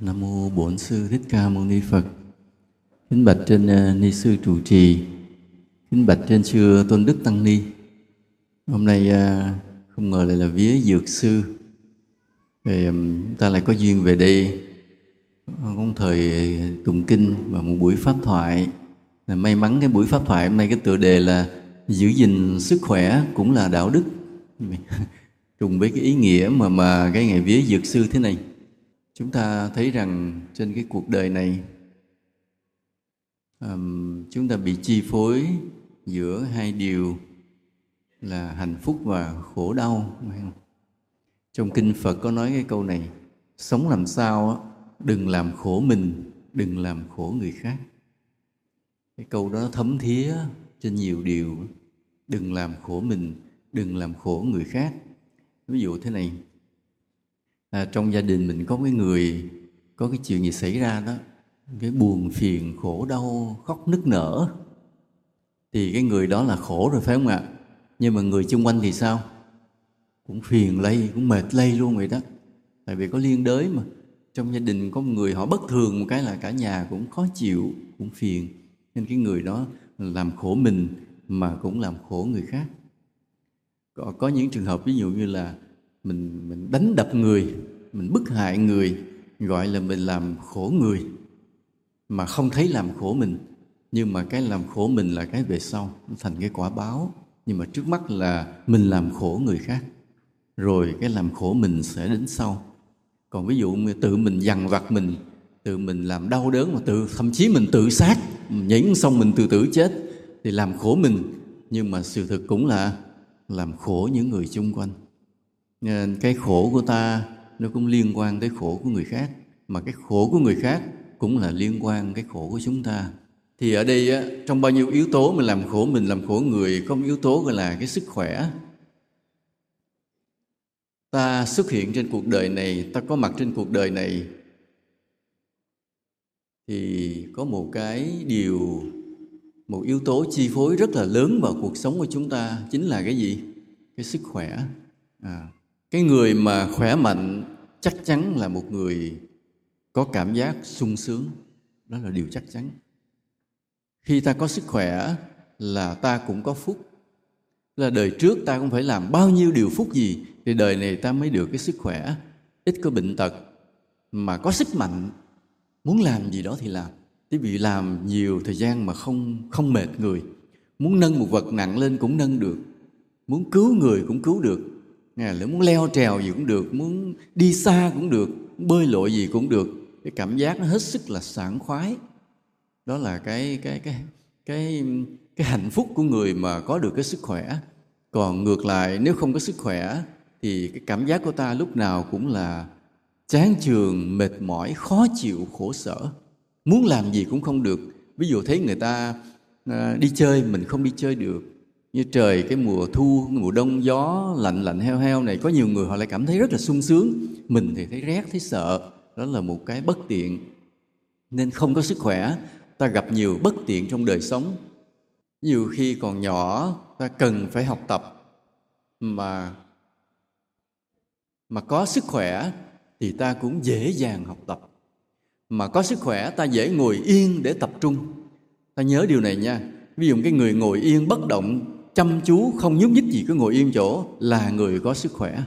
Nam mô Bổn sư Thích Ca Mâu Ni Phật. Kính bạch trên uh, ni sư trụ trì. Kính bạch trên sư Tôn Đức Tăng Ni. Hôm nay uh, không ngờ lại là vía dược sư. Thì um, ta lại có duyên về đây cũng thời tụng kinh và một buổi pháp thoại. Là may mắn cái buổi pháp thoại hôm nay cái tựa đề là giữ gìn sức khỏe cũng là đạo đức. Trùng với cái ý nghĩa mà mà cái ngày vía dược sư thế này chúng ta thấy rằng trên cái cuộc đời này um, chúng ta bị chi phối giữa hai điều là hạnh phúc và khổ đau trong kinh phật có nói cái câu này sống làm sao đừng làm khổ mình đừng làm khổ người khác. Cái câu đó thấm thía trên nhiều điều đừng làm khổ mình đừng làm khổ người khác. Ví dụ thế này à, trong gia đình mình có cái người có cái chuyện gì xảy ra đó cái buồn phiền khổ đau khóc nức nở thì cái người đó là khổ rồi phải không ạ? Nhưng mà người xung quanh thì sao? Cũng phiền lây cũng mệt lây luôn vậy đó. Tại vì có liên đới mà. Trong gia đình có một người họ bất thường một cái là cả nhà cũng khó chịu cũng phiền. Nên cái người đó làm khổ mình mà cũng làm khổ người khác. Có, có những trường hợp ví dụ như là mình mình đánh đập người, mình bức hại người, gọi là mình làm khổ người, mà không thấy làm khổ mình. Nhưng mà cái làm khổ mình là cái về sau, nó thành cái quả báo. Nhưng mà trước mắt là mình làm khổ người khác, rồi cái làm khổ mình sẽ đến sau. Còn ví dụ tự mình dằn vặt mình, tự mình làm đau đớn mà tự, thậm chí mình tự sát, nhảy xong mình tự tử chết, thì làm khổ mình. Nhưng mà sự thực cũng là làm khổ những người chung quanh. Ờ, cái khổ của ta nó cũng liên quan tới khổ của người khác mà cái khổ của người khác cũng là liên quan cái khổ của chúng ta. Thì ở đây á, trong bao nhiêu yếu tố mình làm khổ mình làm khổ người có một yếu tố gọi là cái sức khỏe. Ta xuất hiện trên cuộc đời này ta có mặt trên cuộc đời này thì có một cái điều một yếu tố chi phối rất là lớn vào cuộc sống của chúng ta chính là cái gì? Cái sức khỏe. À, cái người mà khỏe mạnh chắc chắn là một người có cảm giác sung sướng. Đó là điều chắc chắn. Khi ta có sức khỏe là ta cũng có phúc. Là đời trước ta cũng phải làm bao nhiêu điều phúc gì thì đời này ta mới được cái sức khỏe. Ít có bệnh tật mà có sức mạnh, muốn làm gì đó thì làm. Chứ vì làm nhiều thời gian mà không không mệt người. Muốn nâng một vật nặng lên cũng nâng được. Muốn cứu người cũng cứu được nè, là muốn leo trèo gì cũng được muốn đi xa cũng được bơi lội gì cũng được. Cái cảm giác nó hết sức là sảng khoái. Đó là cái cái cái cái cái hạnh phúc của người mà có được cái sức khỏe. Còn ngược lại nếu không có sức khỏe thì cái cảm giác của ta lúc nào cũng là chán chường mệt mỏi khó chịu khổ sở. Muốn làm gì cũng không được. Ví dụ thấy người ta à, đi chơi mình không đi chơi được như trời cái mùa thu mùa đông, gió lạnh lạnh heo heo này, có nhiều người họ lại cảm thấy rất là sung sướng. Mình thì thấy rét, thấy sợ. Đó là một cái bất tiện. Nên không có sức khỏe. Ta gặp nhiều bất tiện trong đời sống. Nhiều khi còn nhỏ, ta cần phải học tập. Mà mà có sức khỏe thì ta cũng dễ dàng học tập. Mà có sức khỏe, ta dễ ngồi yên để tập trung. Ta nhớ điều này nha. Ví dụ cái người ngồi yên bất động chăm chú không nhúc nhích gì cứ ngồi yên chỗ là người có sức khỏe.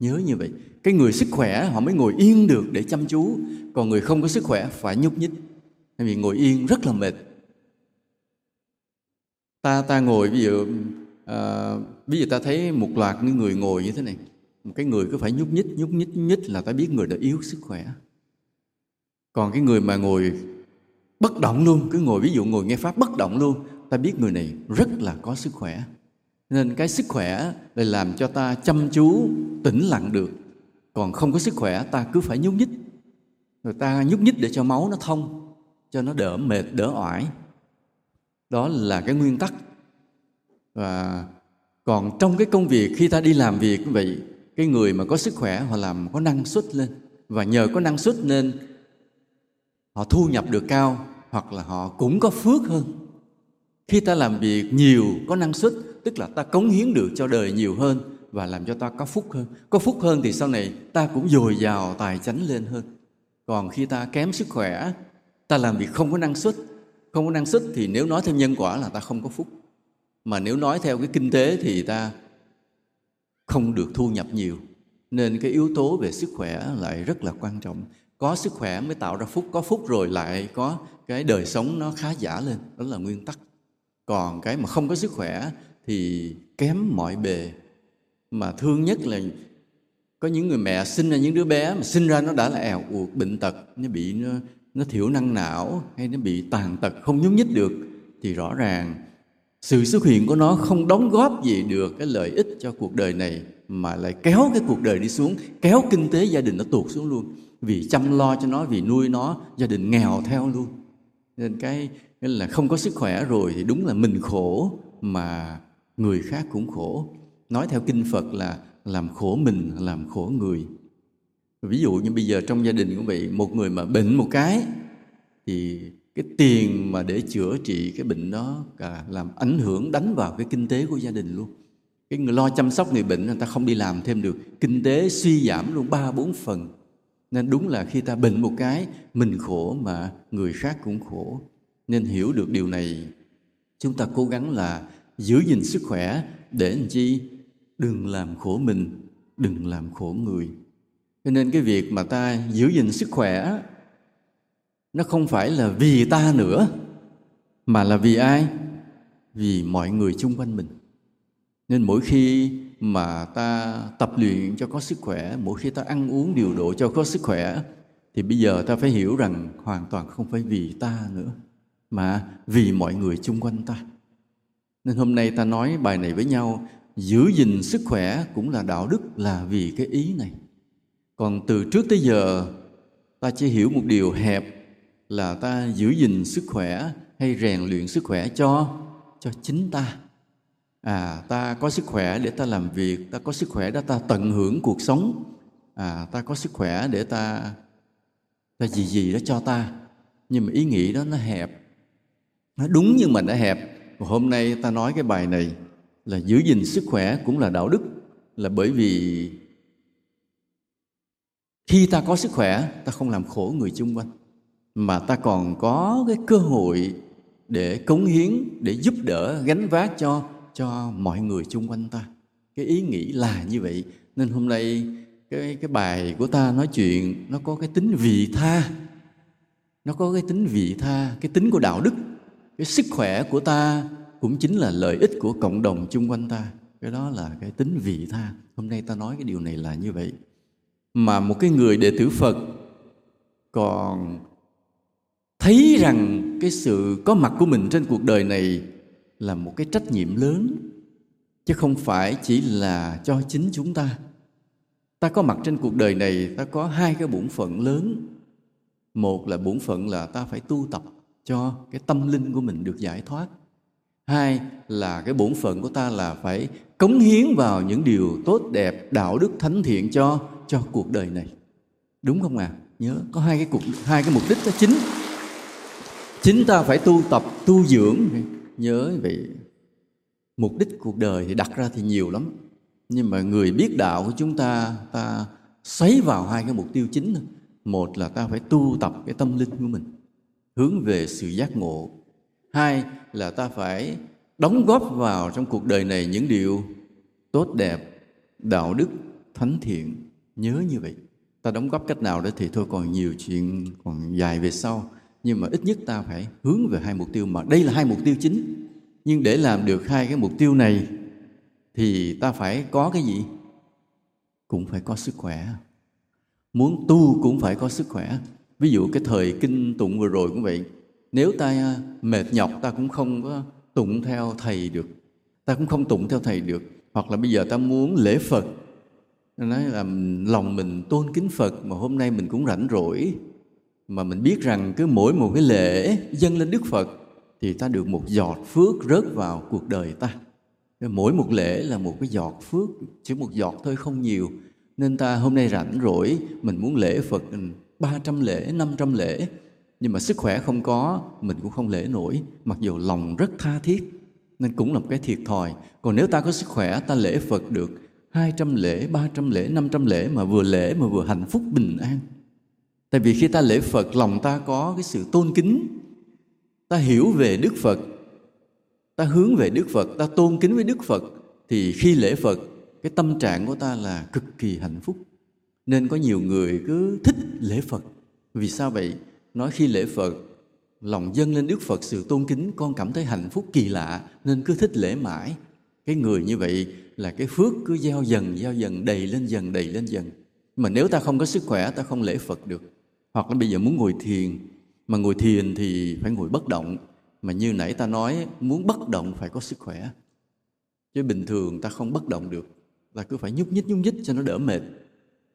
Nhớ như vậy cái người sức khỏe họ mới ngồi yên được để chăm chú. Còn người không có sức khỏe phải nhúc nhích. Vì ngồi yên rất là mệt. Ta ta ngồi ví dụ à, ví dụ ta thấy một loạt những người ngồi như thế này một cái người cứ phải nhúc nhích nhúc nhích nhúc nhích là ta biết người đã yếu sức khỏe. Còn cái người mà ngồi bất động luôn cứ ngồi ví dụ ngồi nghe pháp bất động luôn ta biết người này rất là có sức khỏe. Nên cái sức khỏe để làm cho ta chăm chú, tĩnh lặng được. Còn không có sức khỏe, ta cứ phải nhúc nhích. Người ta nhúc nhích để cho máu nó thông, cho nó đỡ mệt, đỡ oải. Đó là cái nguyên tắc. Và còn trong cái công việc, khi ta đi làm việc như vậy, cái người mà có sức khỏe, họ làm có năng suất lên. Và nhờ có năng suất nên họ thu nhập được cao, hoặc là họ cũng có phước hơn khi ta làm việc nhiều, có năng suất, tức là ta cống hiến được cho đời nhiều hơn và làm cho ta có phúc hơn. Có phúc hơn thì sau này ta cũng dồi dào tài chánh lên hơn. Còn khi ta kém sức khỏe, ta làm việc không có năng suất, không có năng suất thì nếu nói theo nhân quả là ta không có phúc. Mà nếu nói theo cái kinh tế thì ta không được thu nhập nhiều. Nên cái yếu tố về sức khỏe lại rất là quan trọng. Có sức khỏe mới tạo ra phúc, có phúc rồi lại có cái đời sống nó khá giả lên. Đó là nguyên tắc còn cái mà không có sức khỏe thì kém mọi bề. Mà thương nhất là có những người mẹ sinh ra những đứa bé mà sinh ra nó đã là ẻo uột bệnh tật nó bị nó, nó thiểu năng não hay nó bị tàn tật không nhúc nhích được thì rõ ràng sự xuất hiện của nó không đóng góp gì được cái lợi ích cho cuộc đời này mà lại kéo cái cuộc đời đi xuống kéo kinh tế gia đình nó tuột xuống luôn. Vì chăm lo cho nó vì nuôi nó gia đình nghèo theo luôn nên cái, là không có sức khỏe rồi thì đúng là mình khổ mà người khác cũng khổ. Nói theo kinh phật là làm khổ mình làm khổ người. Ví dụ như bây giờ trong gia đình cũng vậy một người mà bệnh một cái thì cái tiền mà để chữa trị cái bệnh đó cả làm ảnh hưởng đánh vào cái kinh tế của gia đình luôn. Cái người lo chăm sóc người bệnh người ta không đi làm thêm được. Kinh tế suy giảm luôn ba bốn phần nên đúng là khi ta bệnh một cái, mình khổ mà người khác cũng khổ. Nên hiểu được điều này, chúng ta cố gắng là giữ gìn sức khỏe để làm chi? Đừng làm khổ mình, đừng làm khổ người. Cho nên cái việc mà ta giữ gìn sức khỏe nó không phải là vì ta nữa, mà là vì ai? Vì mọi người chung quanh mình. Nên mỗi khi mà ta tập luyện cho có sức khỏe. Mỗi khi ta ăn uống điều độ cho có sức khỏe, thì bây giờ ta phải hiểu rằng hoàn toàn không phải vì ta nữa, mà vì mọi người chung quanh ta. Nên hôm nay ta nói bài này với nhau, giữ gìn sức khỏe cũng là đạo đức, là vì cái ý này. Còn từ trước tới giờ, ta chỉ hiểu một điều hẹp, là ta giữ gìn sức khỏe hay rèn luyện sức khỏe cho cho chính ta à ta có sức khỏe để ta làm việc, ta có sức khỏe để ta tận hưởng cuộc sống. À ta có sức khỏe để ta ta gì gì đó cho ta. Nhưng mà ý nghĩ đó nó hẹp. Nó đúng nhưng mà nó hẹp. Và hôm nay ta nói cái bài này là giữ gìn sức khỏe cũng là đạo đức. Là bởi vì khi ta có sức khỏe, ta không làm khổ người chung quanh. Mà ta còn có cái cơ hội để cống hiến, để giúp đỡ, gánh vác cho cho mọi người chung quanh ta. Cái ý nghĩ là như vậy. Nên hôm nay cái cái bài của ta nói chuyện, nó có cái tính vị tha. Nó có cái tính vị tha, cái tính của đạo đức. Cái sức khỏe của ta cũng chính là lợi ích của cộng đồng chung quanh ta. Cái đó là cái tính vị tha. Hôm nay ta nói cái điều này là như vậy. Mà một cái người đệ tử phật còn thấy rằng cái sự có mặt của mình trên cuộc đời này là một cái trách nhiệm lớn, chứ không phải chỉ là cho chính chúng ta. Ta có mặt trên cuộc đời này, ta có hai cái bổn phận lớn. Một là bổn phận là ta phải tu tập cho cái tâm linh của mình được giải thoát. Hai là cái bổn phận của ta là phải cống hiến vào những điều tốt, đẹp, đạo đức thánh thiện cho cho cuộc đời này. Đúng không ạ? À? nhớ, có hai cái cục hai cái mục đích đó chính. Chính ta phải tu tập, tu dưỡng nhớ vậy mục đích cuộc đời thì đặt ra thì nhiều lắm. Nhưng mà người biết đạo của chúng ta ta xoáy vào hai cái mục tiêu chính một là ta phải tu tập cái tâm linh của mình, hướng về sự giác ngộ. Hai là ta phải đóng góp vào trong cuộc đời này những điều tốt đẹp, đạo đức, thánh thiện. Nhớ như vậy. Ta đóng góp cách nào đó thì thôi, còn nhiều chuyện còn dài về sau nhưng mà ít nhất ta phải hướng về hai mục tiêu mà đây là hai mục tiêu chính. Nhưng để làm được hai cái mục tiêu này thì ta phải có cái gì? Cũng phải có sức khỏe. Muốn tu cũng phải có sức khỏe. Ví dụ cái thời kinh tụng vừa rồi cũng vậy. Nếu ta à, mệt nhọc, ta cũng không có tụng theo thầy được. Ta cũng không tụng theo thầy được. Hoặc là bây giờ ta muốn lễ phật. Nói là lòng mình tôn kính phật mà hôm nay mình cũng rảnh rỗi mà mình biết rằng cứ mỗi một cái lễ dâng lên đức phật thì ta được một giọt phước rớt vào cuộc đời ta. Mỗi một lễ là một cái giọt phước, chỉ một giọt thôi, không nhiều. Nên ta hôm nay rảnh rỗi, mình muốn lễ phật ừ, 300 lễ 500 lễ. Nhưng mà sức khỏe không có, mình cũng không lễ nổi, mặc dù lòng rất tha thiết. Nên cũng là một cái thiệt thòi. Còn nếu ta có sức khỏe, ta lễ phật được 200 lễ 300 lễ 500 lễ mà vừa lễ mà vừa hạnh phúc bình an tại vì khi ta lễ phật, lòng ta có cái sự tôn kính. Ta hiểu về đức phật, ta hướng về đức phật, ta tôn kính với đức phật, thì khi lễ phật, cái tâm trạng của ta là cực kỳ hạnh phúc. Nên có nhiều người cứ thích lễ phật. Vì sao vậy? Nói khi lễ phật, lòng dâng lên đức phật sự tôn kính, con cảm thấy hạnh phúc kỳ lạ, nên cứ thích lễ mãi. Cái người như vậy là cái phước cứ gieo dần gieo dần, đầy lên dần, đầy lên dần. Mà nếu ta không có sức khỏe, ta không lễ phật được hoặc là bây giờ muốn ngồi thiền, mà ngồi thiền thì phải ngồi bất động. Mà như nãy ta nói, muốn bất động phải có sức khỏe. Chứ bình thường ta không bất động được. Ta cứ phải nhúc nhích nhúc nhích cho nó đỡ mệt.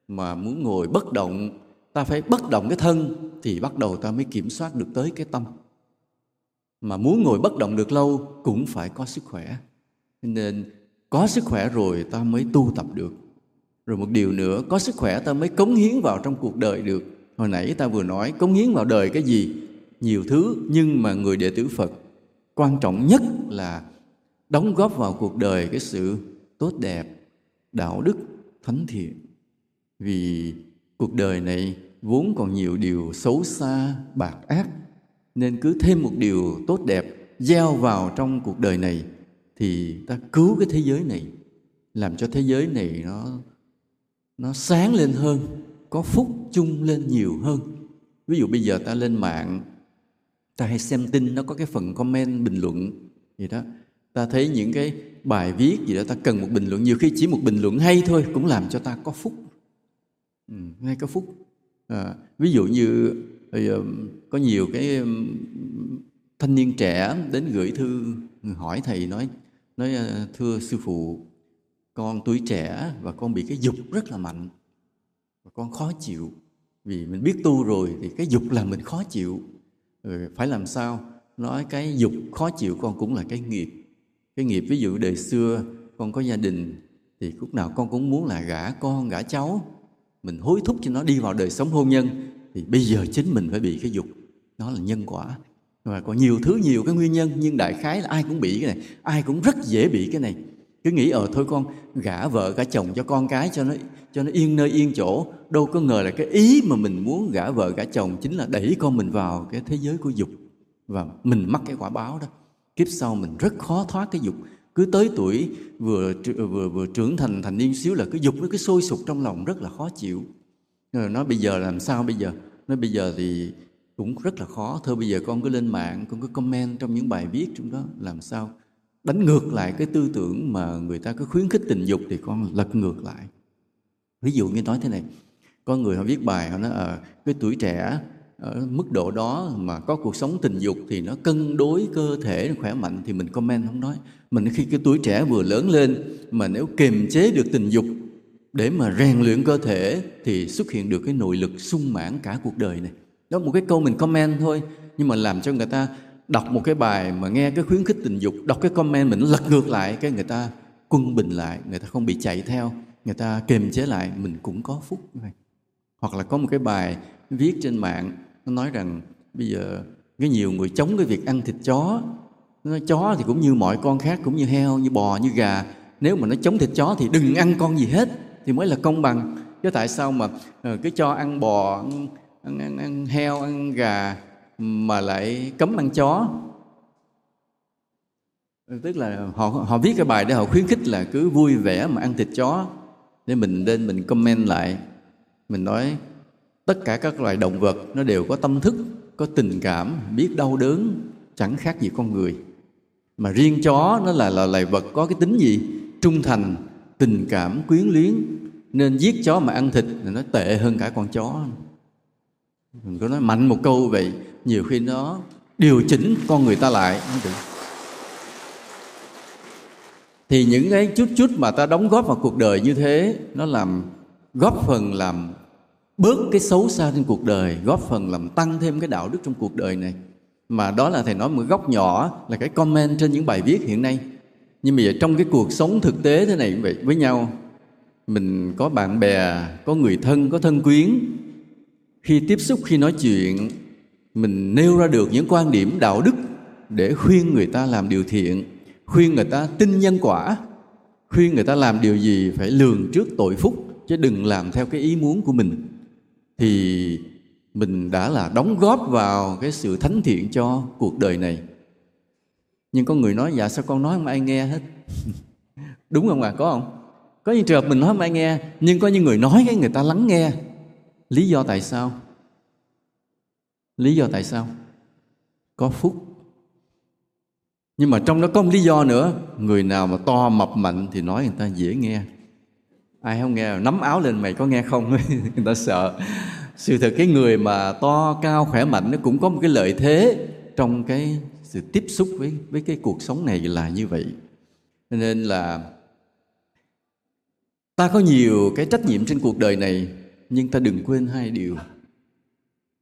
Mà muốn ngồi bất động, ta phải bất động cái thân thì bắt đầu ta mới kiểm soát được tới cái tâm. Mà muốn ngồi bất động được lâu cũng phải có sức khỏe. Nên có sức khỏe rồi ta mới tu tập được. Rồi một điều nữa, có sức khỏe ta mới cống hiến vào trong cuộc đời được hồi nãy ta vừa nói cống hiến vào đời cái gì, nhiều thứ, nhưng mà người đệ tử phật quan trọng nhất là đóng góp vào cuộc đời cái sự tốt đẹp, đạo đức, thánh thiện. Vì cuộc đời này vốn còn nhiều điều xấu xa, bạc ác, nên cứ thêm một điều tốt đẹp gieo vào trong cuộc đời này thì ta cứu cái thế giới này, làm cho thế giới này nó nó sáng lên hơn có phúc chung lên nhiều hơn. Ví dụ bây giờ ta lên mạng ta hay xem tin nó có cái phần comment bình luận gì đó. Ta thấy những cái bài viết gì đó ta cần một bình luận nhiều khi chỉ một bình luận hay thôi cũng làm cho ta có phúc. Ừ, ngay có phúc. À, ví dụ như ờ, có nhiều cái ừ, thanh niên trẻ đến gửi thư hỏi thầy nói nói ờ, thưa sư phụ con tuổi trẻ và con bị cái dục rất là mạnh và con khó chịu. Vì mình biết tu rồi thì cái dục là mình khó chịu. Ừ, phải làm sao? Nói cái dục khó chịu con cũng là cái nghiệp. Cái nghiệp ví dụ đời xưa con có gia đình thì lúc nào con cũng muốn là gả con gả cháu. Mình hối thúc cho nó đi vào đời sống hôn nhân thì bây giờ chính mình phải bị cái dục. Nó là nhân quả. Và còn nhiều thứ nhiều cái nguyên nhân nhưng đại khái là ai cũng bị cái này. Ai cũng rất dễ bị cái này cứ nghĩ ờ thôi con, gả vợ, gả chồng cho con cái cho nó cho nó yên nơi yên chỗ. Đâu có ngờ là cái ý mà mình muốn gả vợ, gả chồng chính là đẩy con mình vào cái thế giới của dục. Và mình mắc cái quả báo đó. Kiếp sau mình rất khó thoát cái dục. Cứ tới tuổi vừa vừa vừa trưởng thành thành niên xíu là cái dục nó cứ sôi sục trong lòng, rất là khó chịu. Rồi nói bây giờ làm sao bây giờ? Nói bây giờ thì cũng rất là khó. Thôi bây giờ con cứ lên mạng, con cứ comment trong những bài viết trong đó, làm sao? Đánh ngược lại cái tư tưởng mà người ta cứ khuyến khích tình dục thì con lật ngược lại. Ví dụ như nói thế này có người họ viết bài họ nói à, cái tuổi trẻ ở mức độ đó mà có cuộc sống tình dục thì nó cân đối cơ thể khỏe mạnh thì mình comment không nói. Mình khi cái tuổi trẻ vừa lớn lên mà nếu kiềm chế được tình dục để mà rèn luyện cơ thể thì xuất hiện được cái nội lực sung mãn cả cuộc đời này. Đó một cái câu mình comment thôi nhưng mà làm cho người ta đọc một cái bài mà nghe cái khuyến khích tình dục đọc cái comment mình lật ngược lại cái người ta quân bình lại người ta không bị chạy theo người ta kiềm chế lại mình cũng có phúc hoặc là có một cái bài viết trên mạng nó nói rằng bây giờ cái nhiều người chống cái việc ăn thịt chó nó nói chó thì cũng như mọi con khác cũng như heo như bò như gà nếu mà nó chống thịt chó thì đừng ăn con gì hết thì mới là công bằng. Chứ tại sao mà ờ, cứ cho ăn bò ăn, ăn, ăn, ăn heo ăn gà mà lại cấm ăn chó. Tức là họ họ viết cái bài để họ khuyến khích là cứ vui vẻ mà ăn thịt chó. Để mình lên mình comment lại, mình nói tất cả các loài động vật nó đều có tâm thức, có tình cảm, biết đau đớn, chẳng khác gì con người. Mà riêng chó nó là là loài vật có cái tính gì? Trung thành, tình cảm, quyến luyến. Nên giết chó mà ăn thịt thì nó tệ hơn cả con chó mình có nói mạnh một câu vậy nhiều khi nó điều chỉnh con người ta lại thì những cái chút chút mà ta đóng góp vào cuộc đời như thế, nó làm, góp phần làm bớt cái xấu xa trên cuộc đời, góp phần làm tăng thêm cái đạo đức trong cuộc đời này. Mà đó là thầy nói một góc nhỏ, là cái comment trên những bài viết hiện nay. Nhưng mà giờ trong cái cuộc sống thực tế thế này cũng vậy, với nhau, mình có bạn bè, có người thân, có thân quyến khi tiếp xúc, khi nói chuyện, mình nêu ra được những quan điểm đạo đức để khuyên người ta làm điều thiện, khuyên người ta tin nhân quả, khuyên người ta làm điều gì phải lường trước tội phúc, chứ đừng làm theo cái ý muốn của mình. Thì mình đã là đóng góp vào cái sự thánh thiện cho cuộc đời này. Nhưng có người nói dạ sao con nói không ai nghe hết? Đúng không ạ? À? có không? Có những trường hợp mình nói không ai nghe, nhưng có những người nói cái người ta lắng nghe lý do tại sao? Lý do tại sao? Có phúc. Nhưng mà trong đó có một lý do nữa. Người nào mà to mập mạnh thì nói người ta dễ nghe. Ai không nghe, nắm áo lên mày có nghe không? Người ta sợ. Sự thật, cái người mà to, cao, khỏe mạnh nó cũng có một cái lợi thế trong cái sự tiếp xúc với với cái cuộc sống này là như vậy. Nên là ta có nhiều cái trách nhiệm trên cuộc đời này nhưng ta đừng quên hai điều.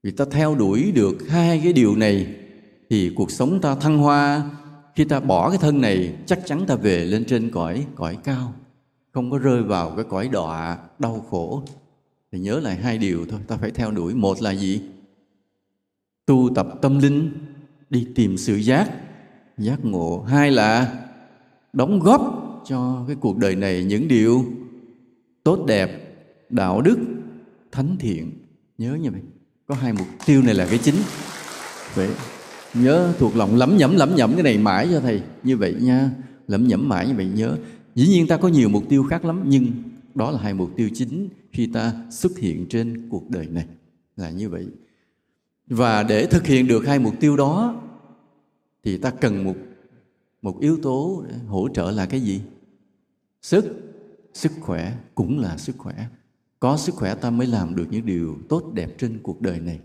Vì ta theo đuổi được hai cái điều này, thì cuộc sống ta thăng hoa. Khi ta bỏ cái thân này, chắc chắn ta về lên trên cõi cõi cao. Không có rơi vào cái cõi đọa, đau khổ. Thì nhớ lại hai điều thôi, ta phải theo đuổi. Một là gì? Tu tập tâm linh, đi tìm sự giác giác ngộ. Hai là đóng góp cho cái cuộc đời này những điều tốt đẹp, đạo đức thánh thiện. Nhớ như vậy có hai mục tiêu này là cái chính. Vậy, nhớ thuộc lòng lẩm nhẩm lẩm nhẩm cái này mãi cho thầy. Như vậy nha, lẩm nhẩm mãi như vậy nhớ. Dĩ nhiên ta có nhiều mục tiêu khác lắm, nhưng đó là hai mục tiêu chính khi ta xuất hiện trên cuộc đời này. Là như vậy. Và để thực hiện được hai mục tiêu đó, thì ta cần một một yếu tố hỗ trợ là cái gì? Sức. Sức khỏe cũng là sức khỏe có sức khỏe ta mới làm được những điều tốt đẹp trên cuộc đời này.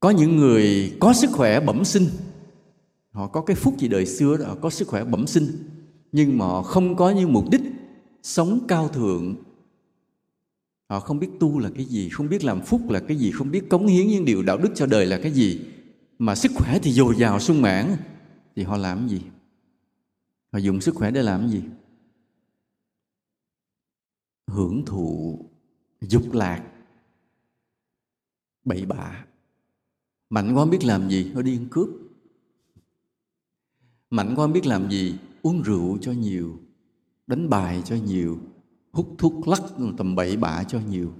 Có những người có sức khỏe bẩm sinh. Họ có cái phúc gì đời xưa đó có sức khỏe bẩm sinh. Nhưng mà họ không có những mục đích sống cao thượng. Họ không biết tu là cái gì, không biết làm phúc là cái gì, không biết cống hiến những điều đạo đức cho đời là cái gì. Mà sức khỏe thì dồi dào sung mãn, thì họ làm gì? Họ dùng sức khỏe để làm gì? Hưởng thụ dục lạc bậy bạ. Mạnh quá biết làm gì nó đi ăn cướp. Mạnh quá biết làm gì uống rượu cho nhiều đánh bài cho nhiều hút thuốc lắc tầm bậy bạ cho nhiều.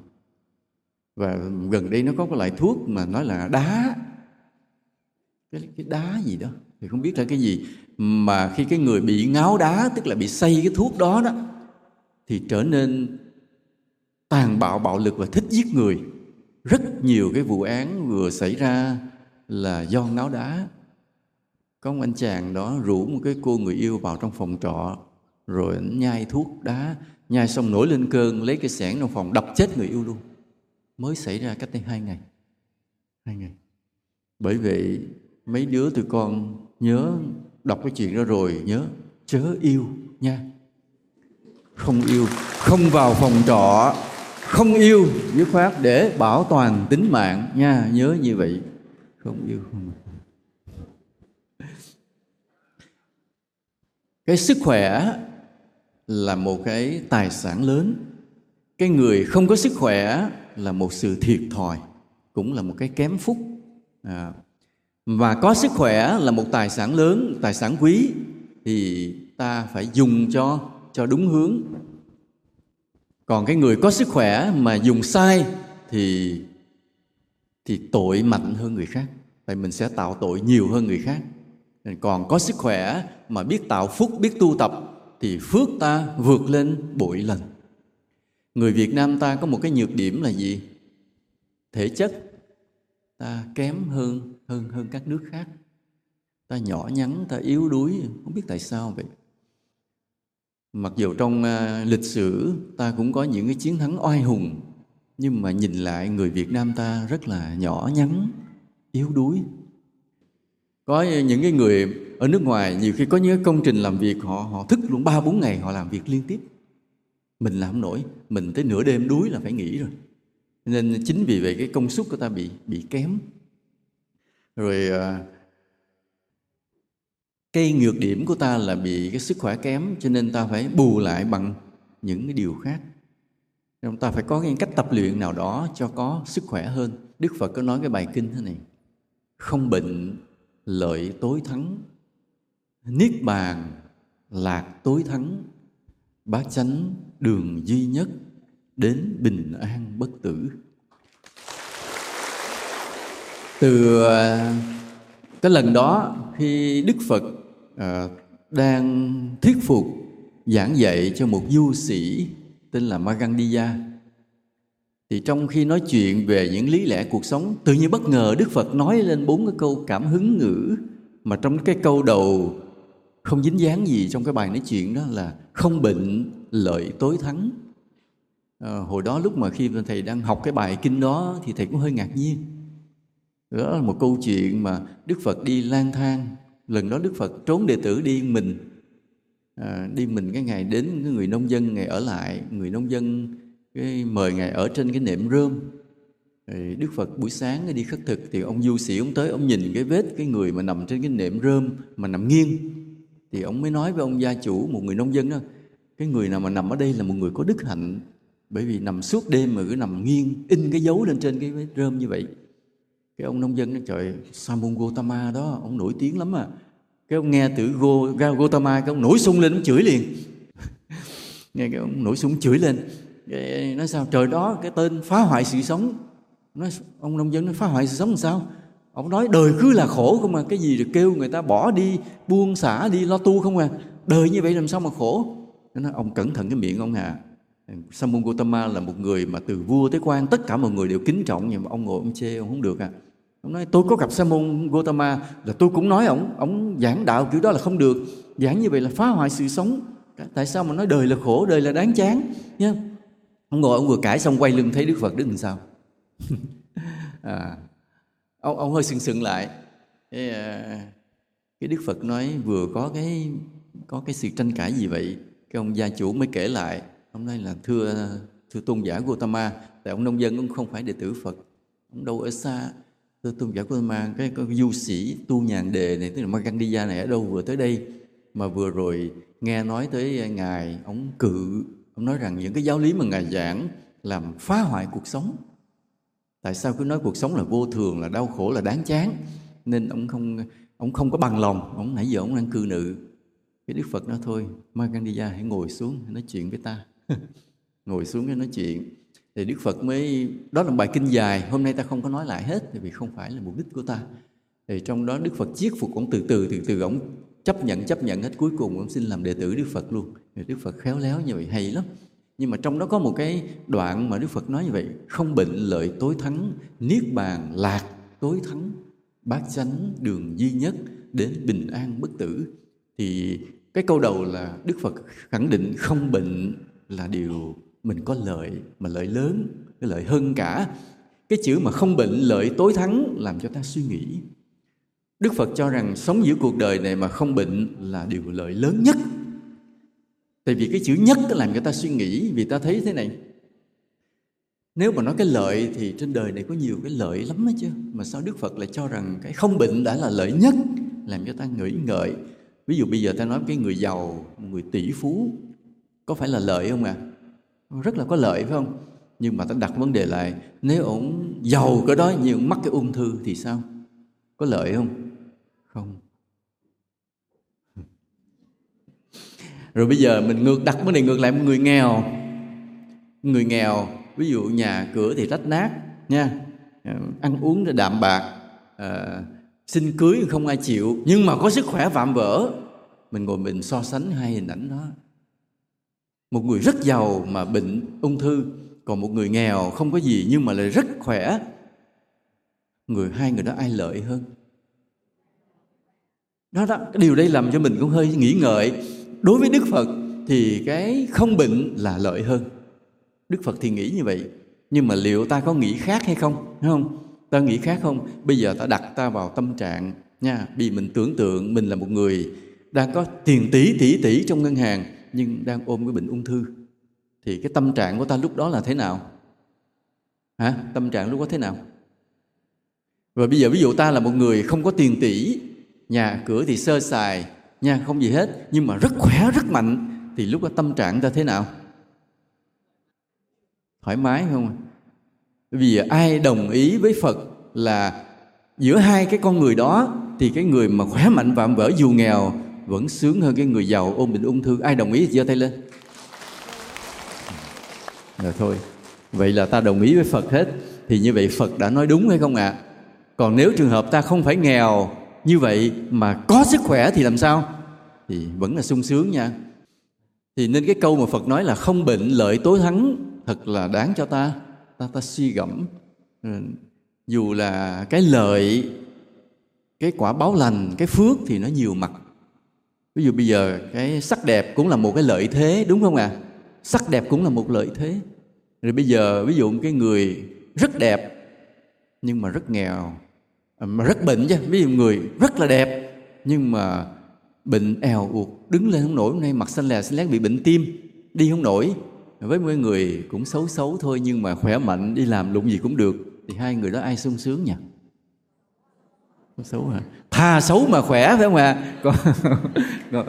Và gần đây nó có cái loại thuốc mà nói là đá. Cái, cái đá gì đó thì không biết là cái gì. Mà khi cái người bị ngáo đá tức là bị say cái thuốc đó đó thì trở nên tàn bạo bạo lực và thích giết người. Rất nhiều cái vụ án vừa xảy ra là do náo đá. Có một anh chàng đó rủ một cái cô người yêu vào trong phòng trọ, rồi anh nhai thuốc đá, nhai xong nổi lên cơn, lấy cái xẻng trong phòng, đập chết người yêu luôn. Mới xảy ra cách đây hai ngày. Hai ngày. Bởi vậy, mấy đứa tụi con nhớ, đọc cái chuyện đó rồi nhớ, chớ yêu nha. Không yêu, không vào phòng trọ không yêu dứt khoát để bảo toàn tính mạng. Nha nhớ như vậy. Không yêu không cái sức khỏe là một cái tài sản lớn. Cái người không có sức khỏe là một sự thiệt thòi cũng là một cái kém phúc. À, và có sức khỏe là một tài sản lớn tài sản quý thì ta phải dùng cho cho đúng hướng còn cái người có sức khỏe mà dùng sai thì thì tội mạnh hơn người khác. Tại mình sẽ tạo tội nhiều hơn người khác. Còn có sức khỏe mà biết tạo phúc, biết tu tập thì phước ta vượt lên bội lần. Người việt nam ta có một cái nhược điểm là gì? Thể chất. Ta kém hơn hơn hơn các nước khác. Ta nhỏ nhắn, ta yếu đuối, không biết tại sao vậy mặc dù trong uh, lịch sử ta cũng có những cái chiến thắng oai hùng nhưng mà nhìn lại người việt nam ta rất là nhỏ nhắn yếu đuối. Có những cái người ở nước ngoài nhiều khi có những công trình làm việc họ họ thức luôn ba bốn ngày họ làm việc liên tiếp. Mình làm không nổi mình tới nửa đêm đuối là phải nghỉ rồi. Nên chính vì vậy cái công suất của ta bị bị kém. Rồi à, cái nhược điểm của ta là bị cái sức khỏe kém, cho nên ta phải bù lại bằng những cái điều khác. Chúng ta phải có cái cách tập luyện nào đó cho có sức khỏe hơn. Đức phật có nói cái bài kinh thế này, không bệnh lợi tối thắng, niết bàn lạc tối thắng bát chánh đường duy nhất đến bình an bất tử. Từ à, cái lần đó khi đức phật uh, đang thuyết phục giảng dạy cho một du sĩ tên là Magandiya. Thì trong khi nói chuyện về những lý lẽ cuộc sống tự nhiên bất ngờ Đức Phật nói lên bốn cái câu cảm hứng ngữ mà trong cái câu đầu không dính dáng gì trong cái bài nói chuyện đó là không bệnh lợi tối thắng. À, hồi đó lúc mà khi thầy đang học cái bài kinh đó thì thầy cũng hơi ngạc nhiên. Đó là một câu chuyện mà Đức Phật đi lang thang lần đó Đức Phật trốn đệ tử đi mình à, đi mình cái ngày đến cái người nông dân ngày ở lại người nông dân cái mời ngài ở trên cái nệm rơm. Thì Đức Phật buổi sáng đi khất thực thì ông du sĩ ông tới ông nhìn cái vết cái người mà nằm trên cái nệm rơm mà nằm nghiêng. Thì ông mới nói với ông gia chủ một người nông dân đó cái người nào mà nằm ở đây là một người có đức hạnh bởi vì nằm suốt đêm mà cứ nằm nghiêng in cái dấu lên trên cái vết rơm như vậy cái ông nông dân nói trời Samun Gotama đó ông nổi tiếng lắm à. Cái ông nghe từ Go, Gotama cái ông nổi sung lên ông chửi liền. Nghe cái ông nổi sung chửi lên. Cái, nói sao trời đó cái tên phá hoại sự sống. Nói ông nông dân nói phá hoại sự sống làm sao? Ông nói đời cứ là khổ không mà cái gì được kêu người ta bỏ đi buông xả đi lo tu không à. Đời như vậy làm sao mà khổ? Nó nói ông cẩn thận cái miệng ông à. Samun Gautama là một người mà từ vua tới quan tất cả mọi người đều kính trọng. Nhưng mà ông ngồi ông chê ông không được à. Ông nói tôi có gặp Samun Gautama là tôi cũng nói ông ông giảng đạo kiểu đó là không được. Giảng như vậy là phá hoại sự sống. Tại sao mà nói đời là khổ đời là đáng chán? Nhá? ông ngồi ông vừa cãi xong quay lưng thấy đức phật đứng làm sao? À, ông ông hơi sừng sừng lại. Cái, à, cái đức phật nói vừa có cái có cái sự tranh cãi gì vậy? Cái ông gia chủ mới kể lại hôm nay là thưa thưa tôn giả Gautama tại ông nông dân cũng không phải đệ tử Phật ông đâu ở xa. Thưa tôn giả Gautama cái, cái du sĩ tu nhàn đề này tức là Magandiya này ở đâu vừa tới đây? Mà vừa rồi nghe nói tới ngài ông cự ông nói rằng những cái giáo lý mà ngài giảng làm phá hoại cuộc sống. Tại sao cứ nói cuộc sống là vô thường là đau khổ là đáng chán? Nên ông không ông không có bằng lòng. Ông nãy giờ ông đang cư nữ. Cái đức phật nói thôi Magandiya hãy ngồi xuống hãy nói chuyện với ta. ngồi xuống cái nói chuyện. Thì đức phật mới, đó là bài kinh dài, hôm nay ta không có nói lại hết vì không phải là mục đích của ta. Thì trong đó đức phật chiết phục ông từ từ từ từ ông chấp nhận chấp nhận hết. Cuối cùng ông xin làm đệ tử đức phật luôn. Thì đức phật khéo léo như vậy, hay lắm. Nhưng mà trong đó có một cái đoạn mà đức phật nói như vậy, không bệnh lợi tối thắng, niết bàn lạc tối thắng, bát chánh đường duy nhất đến bình an bất tử. Thì cái câu đầu là đức phật khẳng định không bệnh là điều mình có lợi mà lợi lớn, cái lợi hơn cả. Cái chữ mà không bệnh, lợi tối thắng làm cho ta suy nghĩ. Đức phật cho rằng sống giữa cuộc đời này mà không bệnh là điều lợi lớn nhất. Tại vì cái chữ nhất nó làm cho ta suy nghĩ, vì ta thấy thế này. Nếu mà nói cái lợi thì trên đời này có nhiều cái lợi lắm đó chứ. Mà sao đức phật lại cho rằng cái không bệnh đã là lợi nhất, làm cho ta nghĩ ngợi? Ví dụ bây giờ ta nói cái người giàu, người tỷ phú có phải là lợi không ạ? À? rất là có lợi phải không? Nhưng mà ta đặt vấn đề lại nếu ổng giàu cái đó nhưng mắc cái ung thư thì sao? Có lợi không? Không. Rồi bây giờ mình ngược đặt vấn đề ngược lại một người nghèo. Người nghèo ví dụ nhà cửa thì rách nát nha. Ờ, ăn uống thì đạm bạc à, xin cưới không ai chịu nhưng mà có sức khỏe vạm vỡ. Mình ngồi mình so sánh hai hình ảnh đó một người rất giàu mà bệnh ung thư, còn một người nghèo không có gì nhưng mà lại rất khỏe. Người hai người đó ai lợi hơn? Đó đó, cái điều đây làm cho mình cũng hơi nghĩ ngợi. Đối với đức phật thì cái không bệnh là lợi hơn. Đức phật thì nghĩ như vậy, nhưng mà liệu ta có nghĩ khác hay không? Đúng không? Ta nghĩ khác không? Bây giờ ta đặt ta vào tâm trạng nha, vì mình tưởng tượng mình là một người đang có tiền tỷ tỷ tỷ trong ngân hàng nhưng đang ôm cái bệnh ung thư, thì cái tâm trạng của ta lúc đó là thế nào? Hả? Tâm trạng lúc đó thế nào? Và bây giờ ví dụ ta là một người không có tiền tỷ, nhà cửa thì sơ sài nha không gì hết, nhưng mà rất khỏe, rất mạnh, thì lúc đó tâm trạng ta thế nào? Thoải mái không? Vì ai đồng ý với phật là giữa hai cái con người đó, thì cái người mà khỏe mạnh vạm vỡ dù nghèo vẫn sướng hơn cái người giàu ôm bệnh ung thư. Ai đồng ý thì giơ tay lên. Rồi thôi. Vậy là ta đồng ý với phật hết. Thì như vậy phật đã nói đúng hay không ạ? À? còn nếu trường hợp ta không phải nghèo như vậy mà có sức khỏe thì làm sao? Thì vẫn là sung sướng nha. Thì nên cái câu mà phật nói là không bệnh lợi tối thắng thật là đáng cho ta. Ta ta suy gẫm. Ừ, dù là cái lợi, cái quả báo lành, cái phước thì nó nhiều mặt ví dụ bây giờ cái sắc đẹp cũng là một cái lợi thế, đúng không ạ? À? sắc đẹp cũng là một lợi thế. Rồi bây giờ ví dụ cái người rất đẹp, nhưng mà rất nghèo à, mà rất bệnh chứ. Ví dụ người rất là đẹp, nhưng mà bệnh eo uột, đứng lên không nổi. Hôm nay mặt xanh lè xanh lét bị bệnh tim, đi không nổi. Với mấy người cũng xấu xấu thôi, nhưng mà khỏe mạnh, đi làm lụng gì cũng được. Thì hai người đó ai sung sướng nhỉ? Xấu hả? Thà xấu mà khỏe phải không ạ? Còn, còn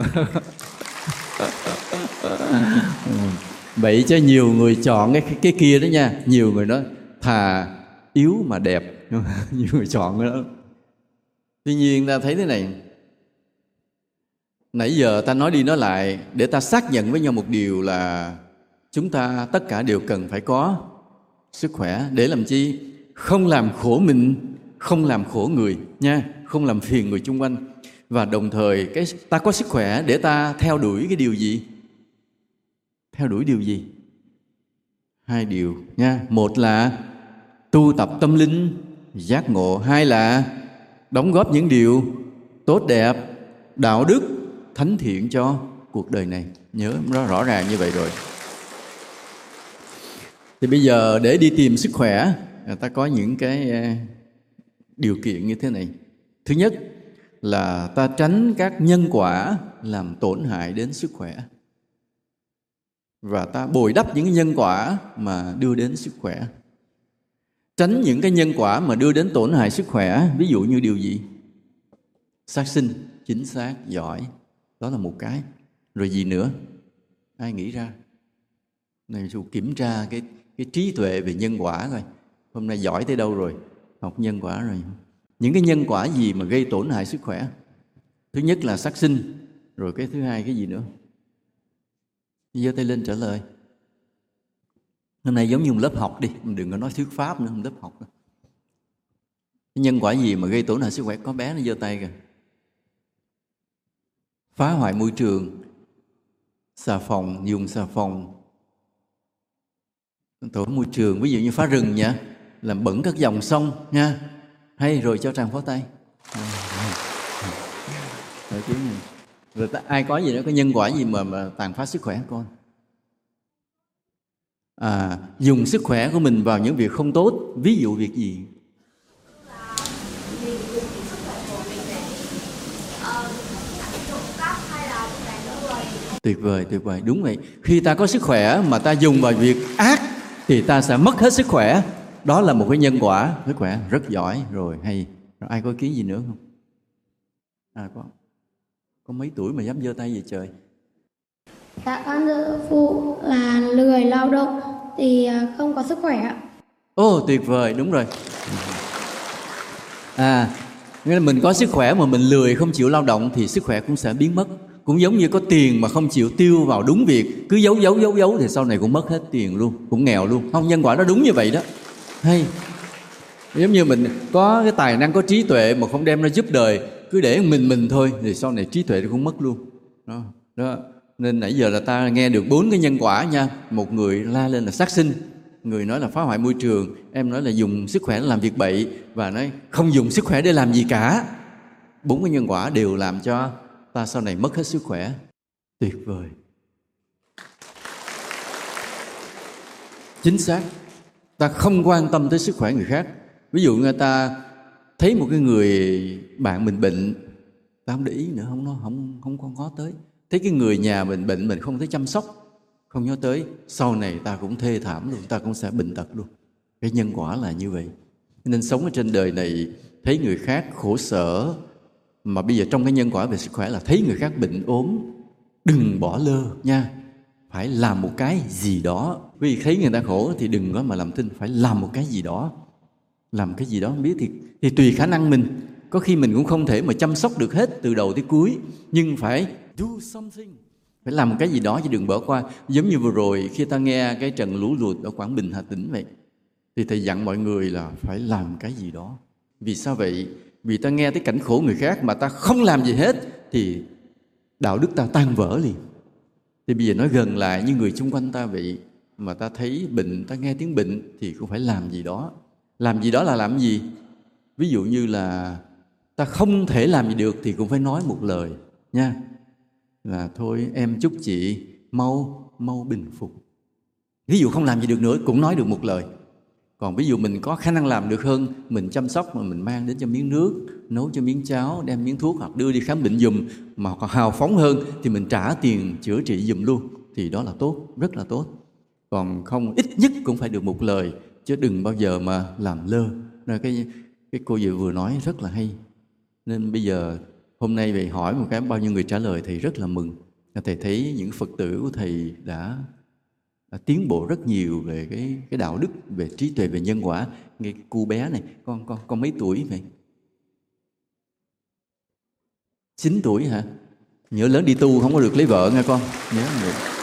vậy cho nhiều người chọn cái cái kia đó nha. Nhiều người nói thà yếu mà đẹp. Nhiều người chọn cái đó. Tuy nhiên ta thấy thế này. Nãy giờ ta nói đi nói lại để ta xác nhận với nhau một điều là chúng ta tất cả đều cần phải có sức khỏe để làm chi? Không làm khổ mình không làm khổ người nha, không làm phiền người chung quanh. Và đồng thời, cái, ta có sức khỏe để ta theo đuổi cái điều gì? Theo đuổi điều gì? Hai điều nha. Một là tu tập tâm linh, giác ngộ. Hai là đóng góp những điều tốt, đẹp, đạo đức, thánh thiện cho cuộc đời này. Nhớ nó rõ ràng như vậy rồi. Thì bây giờ để đi tìm sức khỏe, ta có những cái điều kiện như thế này. Thứ nhất là ta tránh các nhân quả làm tổn hại đến sức khỏe. Và ta bồi đắp những nhân quả mà đưa đến sức khỏe. Tránh những cái nhân quả mà đưa đến tổn hại sức khỏe, ví dụ như điều gì? Sát sinh, chính xác, giỏi. Đó là một cái. Rồi gì nữa? Ai nghĩ ra? Này, dù kiểm tra cái cái trí tuệ về nhân quả coi hôm nay giỏi tới đâu rồi? Học nhân quả rồi. Những cái nhân quả gì mà gây tổn hại sức khỏe? Thứ nhất là sát sinh, rồi cái thứ hai cái gì nữa? Giơ tay lên trả lời. Hôm nay giống như một lớp học đi, đừng có nói thuyết pháp nữa lớp học. Nữa. cái nhân quả gì mà gây tổn hại sức khỏe? Có bé nó giơ tay kìa. Phá hoại môi trường, xà phòng, dùng xà phòng. Tổn môi trường, ví dụ như phá rừng nha làm bẩn các dòng sông nha. Hay rồi cho tràng phó tay. Rồi, tiếng này. rồi ta, ai có gì đó có nhân quả gì mà, mà tàn phá sức khỏe con? À, dùng sức khỏe của mình vào những việc không tốt ví dụ việc gì? Tuyệt vời tuyệt vời. Đúng vậy. Khi ta có sức khỏe mà ta dùng vào việc ác thì ta sẽ mất hết sức khỏe đó là một cái nhân quả. Sức khỏe rất giỏi. Rồi hay. Rồi ai có ý kiến gì nữa không? À có có mấy tuổi mà dám giơ tay về trời? Dạ con thưa phụ là lười lao động thì à, không có sức khỏe ạ. Ồ tuyệt vời. Đúng rồi. À nghĩa là mình có sức khỏe mà mình lười không chịu lao động thì sức khỏe cũng sẽ biến mất. Cũng giống như có tiền mà không chịu tiêu vào đúng việc. Cứ giấu giấu giấu giấu thì sau này cũng mất hết tiền luôn cũng nghèo luôn. Không nhân quả nó đúng như vậy đó hay. Giống như mình có cái tài năng có trí tuệ mà không đem ra giúp đời cứ để mình mình thôi thì sau này trí tuệ cũng mất luôn. Đó, đó. nên nãy giờ là ta nghe được bốn cái nhân quả nha. Một người la lên là sát sinh người nói là phá hoại môi trường em nói là dùng sức khỏe để làm việc bậy và nói không dùng sức khỏe để làm gì cả. Bốn cái nhân quả đều làm cho ta sau này mất hết sức khỏe. Tuyệt vời. Chính xác ta không quan tâm tới sức khỏe người khác. Ví dụ người ta thấy một cái người bạn mình bệnh, ta không để ý nữa, không nó không không không có tới. Thấy cái người nhà mình bệnh, mình không thấy chăm sóc, không nhớ tới. Sau này ta cũng thê thảm luôn, ta cũng sẽ bệnh tật luôn. Cái nhân quả là như vậy. Nên sống ở trên đời này, thấy người khác khổ sở, mà bây giờ trong cái nhân quả về sức khỏe là thấy người khác bệnh ốm, đừng bỏ lơ nha. Phải làm một cái gì đó vì thấy người ta khổ thì đừng có mà làm tin phải làm một cái gì đó. Làm cái gì đó không biết thì thì tùy khả năng mình. Có khi mình cũng không thể mà chăm sóc được hết từ đầu tới cuối, nhưng phải do something. Phải làm một cái gì đó chứ đừng bỏ qua. Giống như vừa rồi khi ta nghe cái trận lũ lụt ở quảng bình, hà tĩnh vậy, thì thầy dặn mọi người là phải làm cái gì đó. Vì sao vậy? Vì ta nghe tới cảnh khổ người khác mà ta không làm gì hết thì đạo đức ta tan vỡ liền. Thì bây giờ nói gần lại như người xung quanh ta vậy mà ta thấy bệnh, ta nghe tiếng bệnh thì cũng phải làm gì đó. Làm gì đó là làm gì? Ví dụ như là ta không thể làm gì được thì cũng phải nói một lời, nha. Là thôi, em chúc chị mau mau bình phục. Ví dụ không làm gì được nữa, cũng nói được một lời. Còn ví dụ mình có khả năng làm được hơn, mình chăm sóc mà mình mang đến cho miếng nước, nấu cho miếng cháo, đem miếng thuốc hoặc đưa đi khám bệnh dùm mà còn hào phóng hơn thì mình trả tiền chữa trị dùm luôn, thì đó là tốt, rất là tốt còn không ít nhất cũng phải được một lời chứ đừng bao giờ mà làm lơ. Rồi cái cái cô vừa vừa nói rất là hay. Nên bây giờ hôm nay về hỏi một cái bao nhiêu người trả lời thì rất là mừng. Thầy thấy những phật tử của thầy đã, đã tiến bộ rất nhiều về cái cái đạo đức về trí tuệ về nhân quả. Nghe cô bé này con con con mấy tuổi vậy? 9 tuổi hả? Nhớ lớn đi tu không có được lấy vợ nghe con. Nhớ được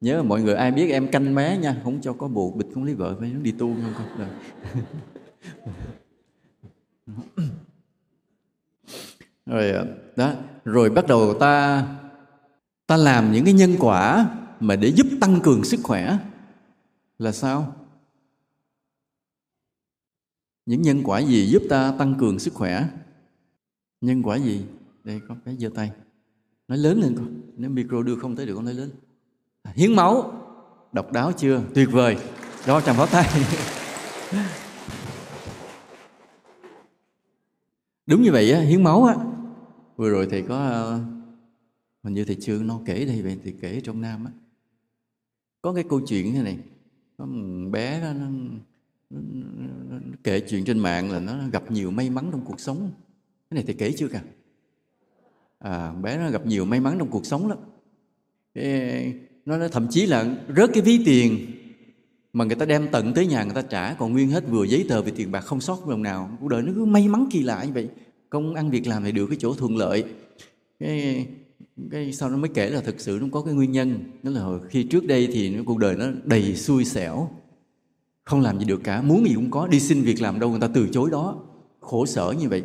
nhớ mọi người, ai biết em canh mé nha, không cho có bồ bịch, không lấy vợ phải đi tu không con rồi. rồi à, đó. Rồi bắt đầu ta ta làm những cái nhân quả mà để giúp tăng cường sức khỏe. Là sao? Những nhân quả gì giúp ta tăng cường sức khỏe? Nhân quả gì? Đây có cái giơ tay. Nói lớn lên con, nếu micro đưa không tới được, con nói lớn hiến máu. Độc đáo chưa? Tuyệt vời. Đó chàng pháo tay đúng như vậy á hiến máu á. Vừa rồi thầy có ờ, hình như thầy chưa nó kể đây vậy thì kể trong nam á. Có cái câu chuyện như này có một bé đó nó, nó, nó, nó kể chuyện trên mạng là nó gặp nhiều may mắn trong cuộc sống. Cái này thầy kể chưa cả à bé nó gặp nhiều may mắn trong cuộc sống lắm. Cái, nó, nó thậm chí là rớt cái ví tiền mà người ta đem tận tới nhà người ta trả còn nguyên hết vừa giấy tờ về tiền bạc không sót đồng nào. Cuộc đời nó cứ may mắn kỳ lạ như vậy. Công ăn việc làm thì được cái chỗ thuận lợi. Cái cái sau nó mới kể là thực sự nó có cái nguyên nhân. Đó là hồi khi trước đây thì cuộc đời nó đầy xui xẻo. Không làm gì được cả muốn gì cũng có đi xin việc làm đâu người ta từ chối đó. Khổ sở như vậy.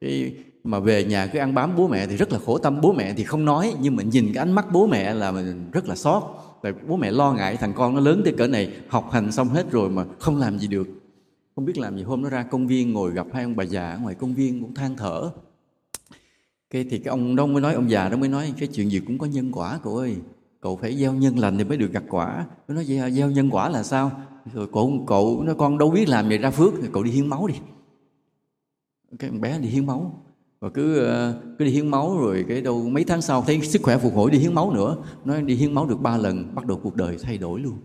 Cái mà về nhà cứ ăn bám bố mẹ thì rất là khổ tâm. Bố mẹ thì không nói, nhưng mình nhìn cái ánh mắt bố mẹ là mình rất là xót. Tại bố mẹ lo ngại, thằng con nó lớn tới cỡ này, học hành xong hết rồi mà không làm gì được. Không biết làm gì. Hôm nó ra công viên ngồi gặp hai ông bà già ngoài công viên cũng than thở. Cái thì cái ông đó mới nói, ông già đó mới nói, cái chuyện gì cũng có nhân quả, cậu ơi. Cậu phải gieo nhân lành thì mới được gặt quả. Nó nói vậy gieo nhân quả là sao? Rồi cậu cậu, nó con đâu biết làm gì ra phước, thì cậu đi hiến máu đi. Cái con bé đi hiến máu và cứ ờ, cứ đi hiến máu rồi cái đâu mấy tháng sau thấy sức khỏe phục hồi, đi hiến máu nữa. Nói đi hiến máu được ba lần, bắt đầu cuộc đời thay đổi luôn.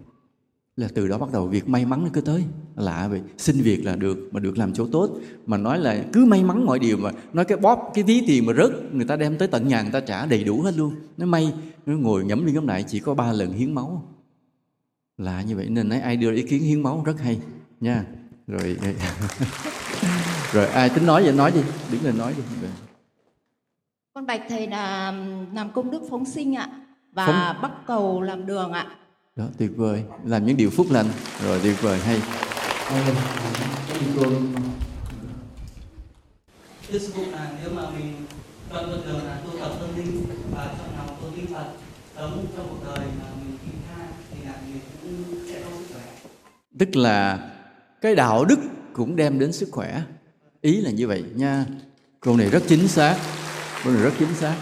Là từ đó bắt đầu việc may mắn nó cứ tới. Lạ vậy, xin việc là được, mà được làm chỗ tốt. Mà nói là cứ may mắn mọi điều mà, nói cái bóp, cái ví tiền mà rớt, người ta đem tới tận nhà người ta trả đầy đủ hết luôn. Nó may nó ngồi ngẫm đi ngẫm lại chỉ có ba lần hiến máu. Lạ như vậy, nên nói ai đưa ý kiến hiến máu rất hay, nha. Rồi rồi ai tính nói vậy? Nói đi đứng lên nói đi. Rồi. con bạch thầy là làm công đức phóng sinh ạ và phóng... bắt cầu làm đường ạ. Đó tuyệt vời. Làm những điều phúc lành. Rồi tuyệt vời hay. Thưa sư phụ là nếu mà mình chọn con đường là tu tập tâm linh và chọn lòng tôn kính Phật sống trong cuộc đời mà mình kính tha thì là mình cũng sẽ có sức khỏe. Tức là cái đạo đức cũng đem đến sức khỏe ý là như vậy nha. Câu này rất chính xác. Câu này rất chính xác.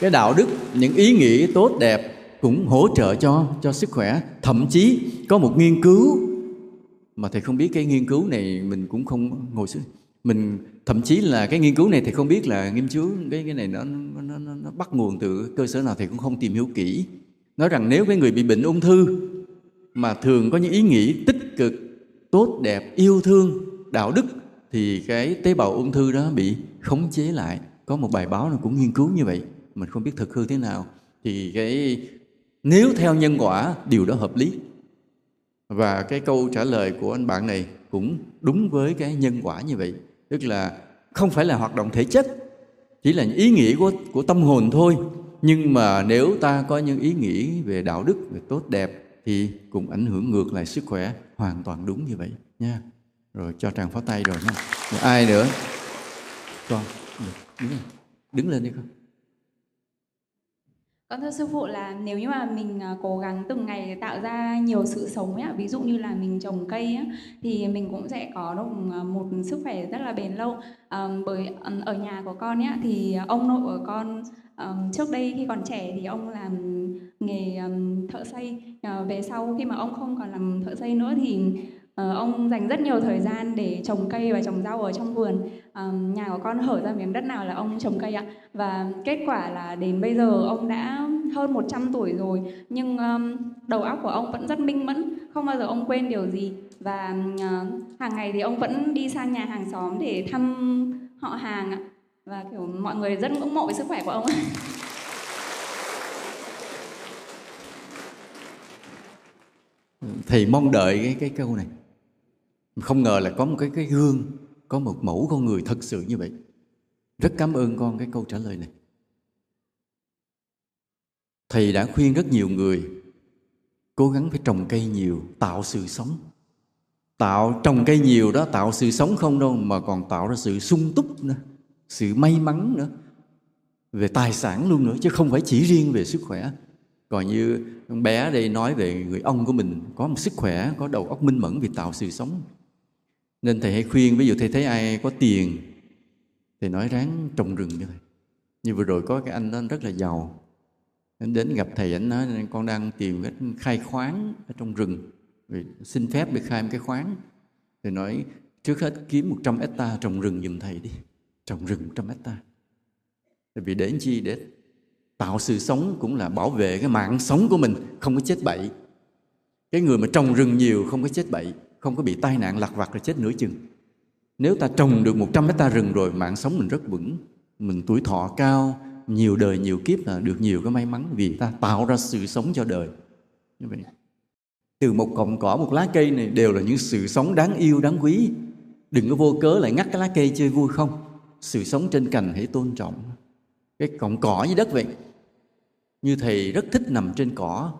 Cái đạo đức những ý nghĩ tốt đẹp cũng hỗ trợ cho cho sức khỏe. Thậm chí có một nghiên cứu mà thầy không biết cái nghiên cứu này mình cũng không ngồi xuống. Mình thậm chí là cái nghiên cứu này thì không biết là nghiên cứu cái cái này nó nó, nó nó bắt nguồn từ cơ sở nào thì cũng không tìm hiểu kỹ. Nói rằng nếu cái người bị bệnh ung thư mà thường có những ý nghĩ tích cực tốt đẹp yêu thương đạo đức thì cái tế bào ung thư đó bị khống chế lại. Có một bài báo nó cũng nghiên cứu như vậy. Mình không biết thực hư thế nào. Thì cái, nếu theo nhân quả, điều đó hợp lý. Và cái câu trả lời của anh bạn này cũng đúng với cái nhân quả như vậy. Tức là không phải là hoạt động thể chất, chỉ là ý nghĩa của của tâm hồn thôi. Nhưng mà nếu ta có những ý nghĩ về đạo đức, về tốt đẹp, thì cũng ảnh hưởng ngược lại sức khỏe hoàn toàn đúng như vậy nha rồi cho tràng pháo tay rồi nha. Rồi ai nữa? Con. Đứng lên. Đứng lên đi con. Con thưa sư phụ là nếu như mà mình à, cố gắng từng ngày tạo ra nhiều sự sống ấy, ví dụ như là mình trồng cây ấy, thì mình cũng sẽ có được à, một sức khỏe rất là bền lâu. À, bởi à, ở nhà của con ấy, thì ông nội của con um, trước đây khi còn trẻ thì ông làm nghề um, thợ xây. Uh, về sau khi mà ông không còn làm thợ xây nữa thì Ờ, ông dành rất nhiều thời gian để trồng cây và trồng rau ở trong vườn. Uh, nhà của con hở ra miếng đất nào là ông trồng cây ạ. Và kết quả là đến bây giờ ông đã hơn 100 tuổi rồi nhưng um, đầu óc của ông vẫn rất minh mẫn, không bao giờ ông quên điều gì và uh, hàng ngày thì ông vẫn đi sang nhà hàng xóm để thăm họ hàng ạ. Và kiểu mọi người rất ngưỡng mộ về sức khỏe của ông ạ. thầy mong đợi cái cái câu này không ngờ là có một cái cái gương, có một mẫu con người thật sự như vậy. Rất cảm ơn con cái câu trả lời này. Thầy đã khuyên rất nhiều người cố gắng phải trồng cây nhiều, tạo sự sống. Tạo, trồng cây nhiều đó, tạo sự sống không đâu, mà còn tạo ra sự sung túc nữa, sự may mắn nữa, về tài sản luôn nữa, chứ không phải chỉ riêng về sức khỏe. Còn như con bé đây nói về người ông của mình, có một sức khỏe, có đầu óc minh mẫn vì tạo sự sống nên thầy hãy khuyên, ví dụ thầy thấy ai có tiền thì nói ráng trồng rừng cho thầy. Như vừa rồi có cái anh đó rất là giàu. Anh đến gặp thầy, anh nói con đang tìm cái khai khoáng ở trong rừng. Vì xin phép được khai một cái khoáng. Thì nói, trước hết kiếm 100 hecta trồng rừng giùm thầy đi. Trồng rừng 100 hecta. Tại vì để chi? Để tạo sự sống cũng là bảo vệ cái mạng sống của mình, không có chết bậy. Cái người mà trồng rừng nhiều không có chết bậy không có bị tai nạn lạc vặt rồi chết nửa chừng. Nếu ta trồng được 100 hecta rừng rồi, mạng sống mình rất vững. Mình tuổi thọ cao, nhiều đời, nhiều kiếp là được nhiều cái may mắn vì ta tạo ra sự sống cho đời. Như vậy, từ một cọng cỏ, một lá cây này đều là những sự sống đáng yêu, đáng quý. Đừng có vô cớ lại ngắt cái lá cây chơi vui không? Sự sống trên cành hãy tôn trọng. Cái cọng cỏ dưới đất vậy. Như thầy rất thích nằm trên cỏ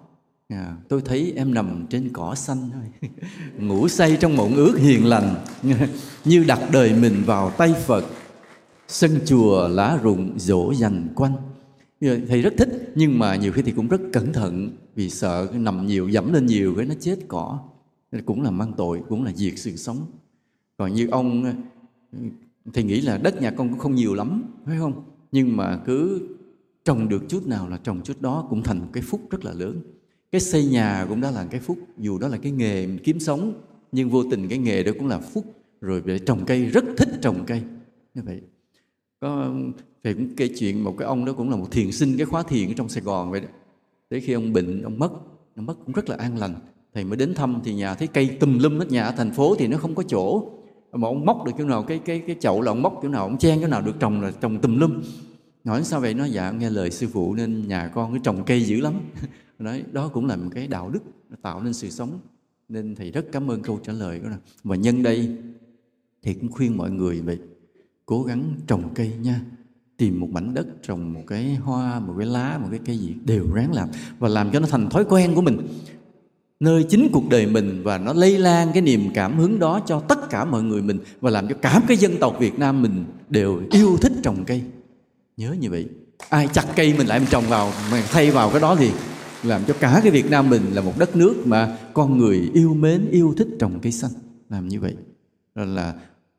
à, tôi thấy em nằm trên cỏ xanh thôi. Ngủ say trong mộng ước hiền lành như đặt đời mình vào tay phật. Sân chùa lá rụng dỗ dành quanh. Thầy rất thích nhưng mà nhiều khi thì cũng rất cẩn thận vì sợ nằm nhiều dẫm lên nhiều cái nó chết cỏ. Cũng là mang tội cũng là diệt sự sống. Còn như ông thì nghĩ là đất nhà con cũng không nhiều lắm phải không? Nhưng mà cứ trồng được chút nào là trồng chút đó cũng thành một cái phúc rất là lớn cái xây nhà cũng đã là cái phúc, dù đó là cái nghề kiếm sống, nhưng vô tình cái nghề đó cũng là phúc. Rồi về trồng cây, rất thích trồng cây. Như vậy, có thầy cũng kể chuyện một cái ông đó cũng là một thiền sinh, cái khóa thiền ở trong Sài Gòn vậy đó. Tới khi ông bệnh, ông mất ông mất cũng rất là an lành. Thầy mới đến thăm thì nhà thấy cây tùm lum hết, nhà ở thành phố thì nó không có chỗ. Mà ông móc được chỗ nào, cái cái cái chậu là ông móc chỗ nào, ông chen chỗ nào được trồng là trồng tùm lum. Nói sao vậy? Nó dạ nghe lời sư phụ nên nhà con cứ trồng cây dữ lắm. nói đó cũng là một cái đạo đức tạo nên sự sống. Nên thầy rất cảm ơn câu trả lời đó và nhân đây thì cũng khuyên mọi người về cố gắng trồng cây nha. Tìm một mảnh đất, trồng một cái hoa, một cái lá, một cái cây gì đều ráng làm. Và làm cho nó thành thói quen của mình. Nơi chính cuộc đời mình và nó lây lan cái niềm cảm hứng đó cho tất cả mọi người mình. Và làm cho cả cái dân tộc Việt Nam mình đều yêu thích trồng cây. Nhớ như vậy. Ai chặt cây mình lại mình trồng vào, mà thay vào cái đó thì làm cho cả cái Việt Nam mình là một đất nước mà con người yêu mến yêu thích trồng cây xanh. Làm như vậy. Rồi là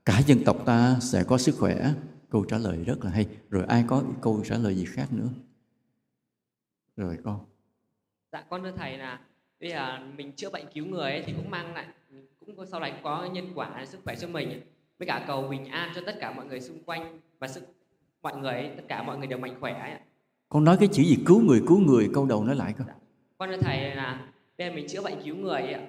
cả dân tộc ta sẽ có sức khỏe. Câu trả lời rất là hay. Rồi ai có câu trả lời gì khác nữa? Rồi con. Dạ con thưa thầy là bây giờ mình chữa bệnh cứu người ấy, thì cũng mang lại cũng sau này có nhân quả sức khỏe cho mình với cả cầu bình an cho tất cả mọi người xung quanh và sức mọi người ấy, tất cả mọi người đều mạnh khỏe ấy con nói cái chữ gì? Cứu người cứu người câu đầu nói lại con dạ. con thưa thầy là giờ mình chữa bệnh cứu người ạ.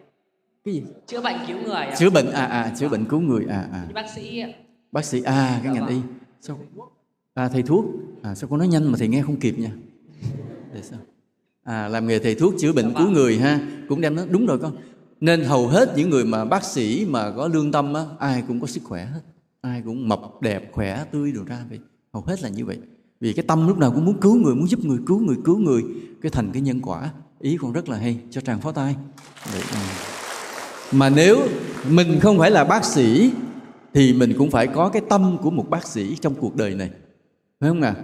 Cái gì? Chữa bệnh cứu người ạ. chữa bệnh à à chữa bệnh cứu người à à. Bác sĩ ạ. bác sĩ à cái ngành y. sao? À thầy thuốc. À sao con nói nhanh mà thầy nghe không kịp nha? Để sao? À làm nghề thầy thuốc chữa bệnh cứu người ha. Cũng đem nó đúng rồi con. Nên hầu hết những người mà bác sĩ mà có lương tâm á ai cũng có sức khỏe hết. Ai cũng mập đẹp khỏe tươi đồ ra vậy. Hầu hết là như vậy vì cái tâm lúc nào cũng muốn cứu người, muốn giúp người, cứu người cứu người. Cái thành cái nhân quả, ý con rất là hay, cho tràng pháo tay. À, mà nếu mình không phải là bác sĩ, thì mình cũng phải có cái tâm của một bác sĩ trong cuộc đời này. Phải không nào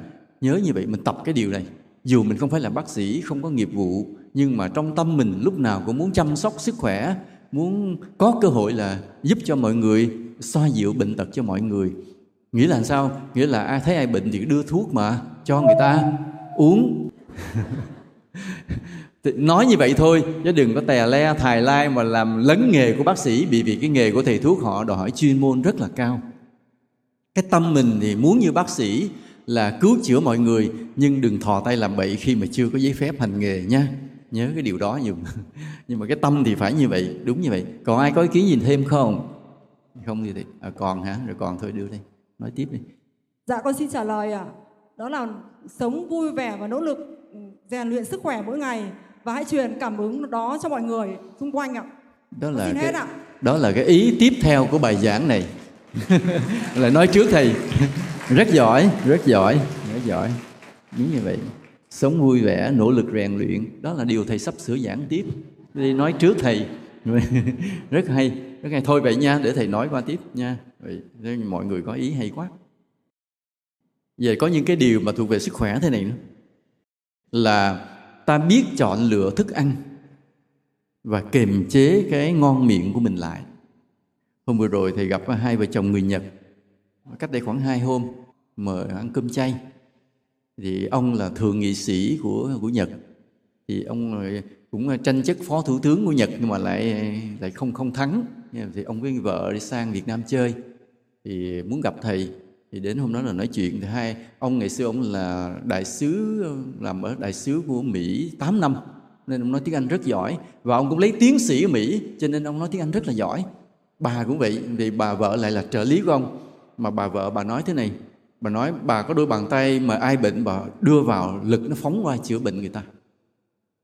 nhớ như vậy, mình tập cái điều này. Dù mình không phải là bác sĩ, không có nghiệp vụ, nhưng mà trong tâm mình lúc nào cũng muốn chăm sóc sức khỏe, muốn có cơ hội là giúp cho mọi người, xoa dịu bệnh tật cho mọi người nghĩa là sao? Nghĩa là ai thấy ai bệnh thì đưa thuốc mà cho người ta uống. Nói như vậy thôi chứ đừng có tè le thài lai mà làm lấn nghề của bác sĩ vì vì cái nghề của thầy thuốc họ đòi hỏi chuyên môn rất là cao. Cái tâm mình thì muốn như bác sĩ là cứu chữa mọi người nhưng đừng thò tay làm bậy khi mà chưa có giấy phép hành nghề nha. Nhớ cái điều đó nhiều. Nhưng mà cái tâm thì phải như vậy đúng như vậy. Còn ai có ý kiến gì thêm không? Không gì thì à, còn hả? Rồi còn thôi đưa đây nói tiếp đi. Dạ con xin trả lời ạ. À. đó là sống vui vẻ và nỗ lực rèn luyện sức khỏe mỗi ngày. Và hãy truyền cảm hứng đó cho mọi người xung quanh ạ. Đó là xin cái, hết ạ. đó là cái ý tiếp theo của bài giảng này. Là nói trước thầy. Rất giỏi rất giỏi rất giỏi. Đúng như vậy. Sống vui vẻ nỗ lực rèn luyện đó là điều thầy sắp sửa giảng tiếp. Đi nói trước thầy. Rất hay rất nghe thôi vậy nha, để thầy nói qua tiếp nha. Vậy mọi người có ý hay quá. Về có những cái điều mà thuộc về sức khỏe thế này nữa. Là ta biết chọn lựa thức ăn và kiềm chế cái ngon miệng của mình lại. Hôm vừa rồi thầy gặp hai vợ chồng người nhật. Cách đây khoảng hai hôm, mời ăn cơm chay. Thì ông là thượng nghị sĩ của của Nhật. Thì ông cũng ờ, tranh chức phó thủ tướng của Nhật nhưng mà lại lại không không thắng. Thì ông với vợ đi sang Việt Nam chơi. Thì muốn gặp thầy, thì đến hôm đó là nói chuyện. Thì hai, ông ngày xưa ông là đại sứ ờ, làm ở đại sứ của Mỹ 8 năm. Nên ông nói tiếng Anh rất giỏi. Và ông cũng lấy tiến sĩ ở Mỹ, cho nên ông nói tiếng Anh rất là giỏi. Bà cũng vậy, vì bà vợ lại là trợ lý của ông. Mà bà vợ bà nói thế này, bà nói, bà có đôi bàn tay mà ai bệnh, bà đưa vào lực nó phóng qua chữa bệnh người ta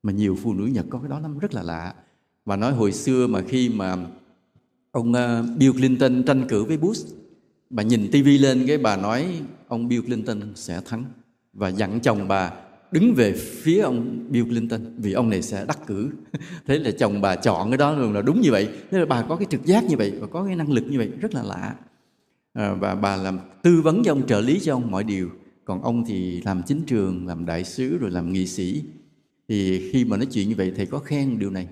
mà nhiều phụ nữ Nhật có cái đó lắm rất là lạ. Và nói hồi xưa mà khi mà ông ờ, Bill Clinton tranh cử với Bush bà nhìn tivi lên cái bà nói ông Bill Clinton sẽ thắng và dặn chồng bà đứng về phía ông Bill Clinton vì ông này sẽ đắc cử. Thế là chồng bà chọn cái đó là đúng như vậy. Thế là bà có cái trực giác như vậy và có cái năng lực như vậy rất là lạ. À, và bà làm tư vấn cho ông trợ lý cho ông mọi điều. Còn ông thì làm chính trường làm đại sứ rồi làm nghị sĩ thì khi mà nói chuyện như vậy thầy có khen điều này.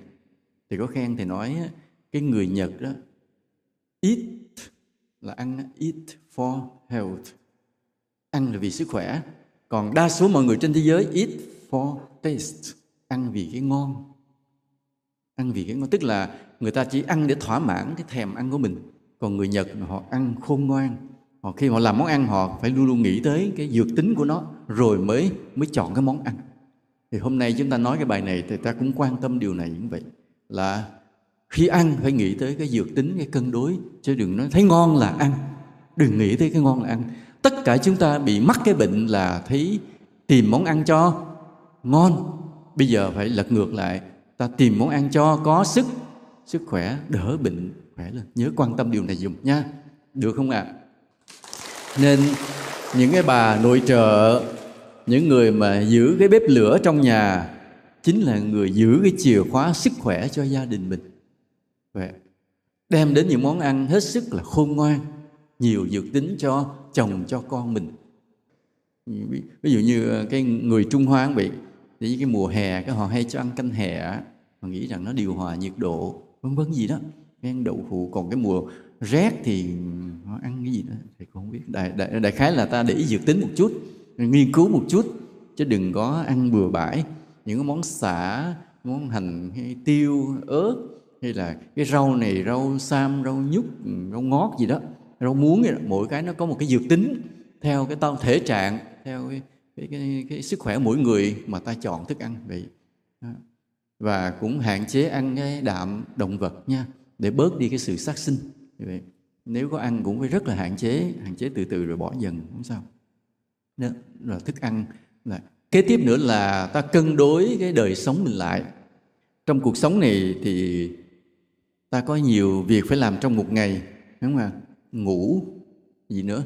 Thầy có khen thầy nói cái người nhật đó eat là ăn eat for health. Ăn là vì sức khỏe. Còn đa số mọi người trên thế giới, eat for taste. Ăn vì cái ngon. Ăn vì cái ngon. Tức là người ta chỉ ăn để thỏa mãn cái thèm ăn của mình. Còn người nhật họ ăn khôn ngoan. Họ khi họ làm món ăn, họ phải luôn luôn nghĩ tới cái dược tính của nó, rồi mới mới chọn cái món ăn thì hôm nay chúng ta nói cái bài này thì ta cũng quan tâm điều này cũng vậy. Là khi ăn phải nghĩ tới cái dược tính, cái cân đối, chứ đừng nói thấy ngon là ăn. Đừng nghĩ tới cái ngon là ăn. Tất cả chúng ta bị mắc cái bệnh là thấy tìm món ăn cho ngon. Bây giờ phải lật ngược lại. Ta tìm món ăn cho có sức. Sức khỏe đỡ bệnh, khỏe lên. Nhớ quan tâm điều này dùng nha. Được không ạ? À? nên những cái bà nội trợ những người mà giữ cái bếp lửa trong nhà chính là người giữ cái chìa khóa sức khỏe cho gia đình mình. Vậy. đem đến những món ăn hết sức là khôn ngoan nhiều dược tính cho chồng cho con mình. Ví dụ như ờ, cái người trung hoa bị thì cái mùa hè cái họ hay cho ăn canh hè họ nghĩ rằng nó điều hòa nhiệt độ vân vân gì đó. Ăn đậu phụ còn cái mùa rét thì ừ, họ ăn cái gì đó thì không biết. Đại, đại, đại khái là ta để ý dược tính một chút nghiên cứu một chút chứ đừng có ăn bừa bãi. Những món xả món hành hay tiêu ớt hay là cái rau này rau sam rau nhút rau ngót gì đó rau muống gì đó. mỗi cái nó có một cái dược tính theo cái tao thể trạng theo cái, cái, cái, cái sức khỏe mỗi người mà ta chọn thức ăn vậy. Và cũng hạn chế ăn cái đạm động vật nha để bớt đi cái sự sát sinh vậy. Nếu có ăn cũng phải rất là hạn chế hạn chế từ từ rồi bỏ dần không sao đó là thức ăn. Là kế tiếp nữa là ta cân đối cái đời sống mình lại. Trong cuộc sống này thì ta có nhiều việc phải làm trong một ngày, đúng không ạ? Ngủ, gì nữa?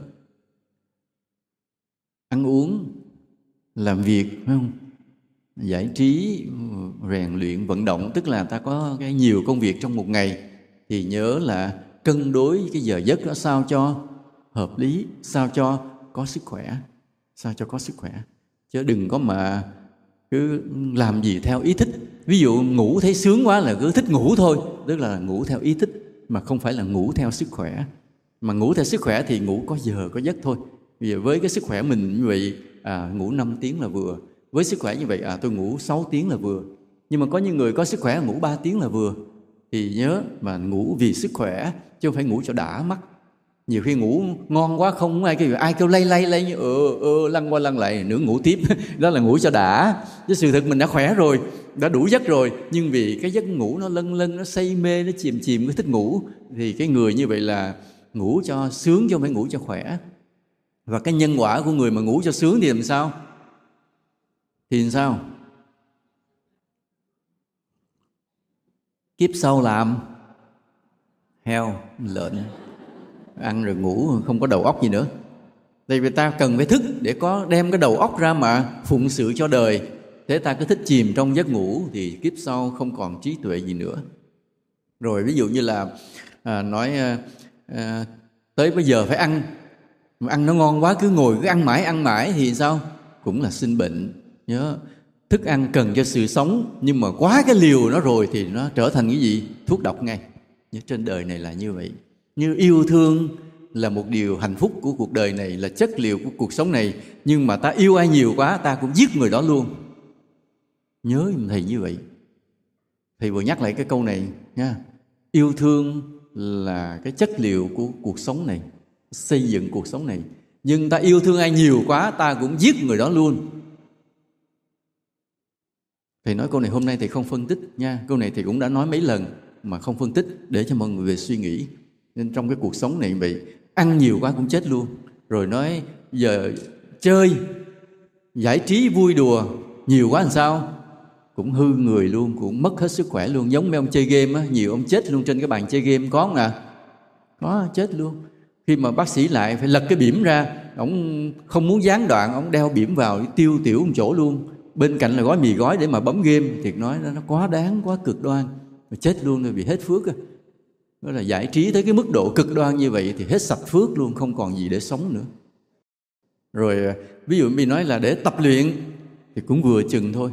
Ăn uống, làm việc, phải không? Giải trí, rèn luyện, vận động. Tức là ta có cái nhiều công việc trong một ngày. Thì nhớ là cân đối cái giờ giấc đó sao cho hợp lý, sao cho có sức khỏe sao cho có sức khỏe? Chứ đừng có mà cứ làm gì theo ý thích. Ví dụ ngủ thấy sướng quá là cứ thích ngủ thôi. Tức là ngủ theo ý thích mà không phải là ngủ theo sức khỏe. Mà ngủ theo sức khỏe thì ngủ có giờ có giấc thôi. Vì với cái sức khỏe mình như vậy à, ngủ 5 tiếng là vừa. Với sức khỏe như vậy à tôi ngủ 6 tiếng là vừa. Nhưng mà có những người có sức khỏe ngủ 3 tiếng là vừa. Thì nhớ mà ngủ vì sức khỏe chứ không phải ngủ cho đã mắt nhiều khi ngủ ngon quá không ai kêu ai kêu lay lay lay như ừ, ừ lăn qua lăn lại nữa ngủ tiếp. Đó là ngủ cho đã. Chứ sự thực mình đã khỏe rồi đã đủ giấc rồi nhưng vì cái giấc ngủ nó lân lân nó say mê nó chìm chìm nó thích ngủ thì cái người như vậy là ngủ cho sướng chứ không phải ngủ cho khỏe. Và cái nhân quả của người mà ngủ cho sướng thì làm sao? Thì làm sao? Kiếp sau làm heo lợn ăn rồi ngủ không có đầu óc gì nữa. Tại vì ta cần phải thức để có đem cái đầu óc ra mà phụng sự cho đời. Thế ta cứ thích chìm trong giấc ngủ thì kiếp sau không còn trí tuệ gì nữa. Rồi ví dụ như là à, nói à, à, tới bây giờ phải ăn. Mà ăn nó ngon quá cứ ngồi cứ ăn mãi ăn mãi thì sao? Cũng là sinh bệnh. Nhớ thức ăn cần cho sự sống nhưng mà quá cái liều nó rồi thì nó trở thành cái gì? Thuốc độc ngay. Nhớ trên đời này là như vậy như yêu thương là một điều hạnh phúc của cuộc đời này, là chất liệu của cuộc sống này. Nhưng mà ta yêu ai nhiều quá, ta cũng giết người đó luôn. Nhớ thầy như vậy. Thầy vừa nhắc lại cái câu này nha. Yêu thương là cái chất liệu của cuộc sống này, xây dựng cuộc sống này. Nhưng ta yêu thương ai nhiều quá, ta cũng giết người đó luôn. Thầy nói câu này hôm nay thầy không phân tích nha. Câu này thầy cũng đã nói mấy lần mà không phân tích để cho mọi người về suy nghĩ nên trong cái cuộc sống này bị ăn nhiều quá cũng chết luôn. Rồi nói, giờ chơi, giải trí vui đùa, nhiều quá làm sao? Cũng hư người luôn, cũng mất hết sức khỏe luôn. Giống mấy ông chơi game á, nhiều ông chết luôn trên cái bàn chơi game có không à? Có, chết luôn. Khi mà bác sĩ lại phải lật cái bỉm ra ông không muốn gián đoạn ông đeo bỉm vào tiêu tiểu một chỗ luôn. Bên cạnh là gói mì gói để mà bấm game. Thiệt nói nó quá đáng, quá cực đoan. Mà chết luôn rồi, bị hết phước á đó là giải trí tới cái mức độ cực đoan như vậy thì hết sạch phước luôn không còn gì để sống nữa. Rồi à, ví dụ mình nói là để tập luyện thì cũng vừa chừng thôi.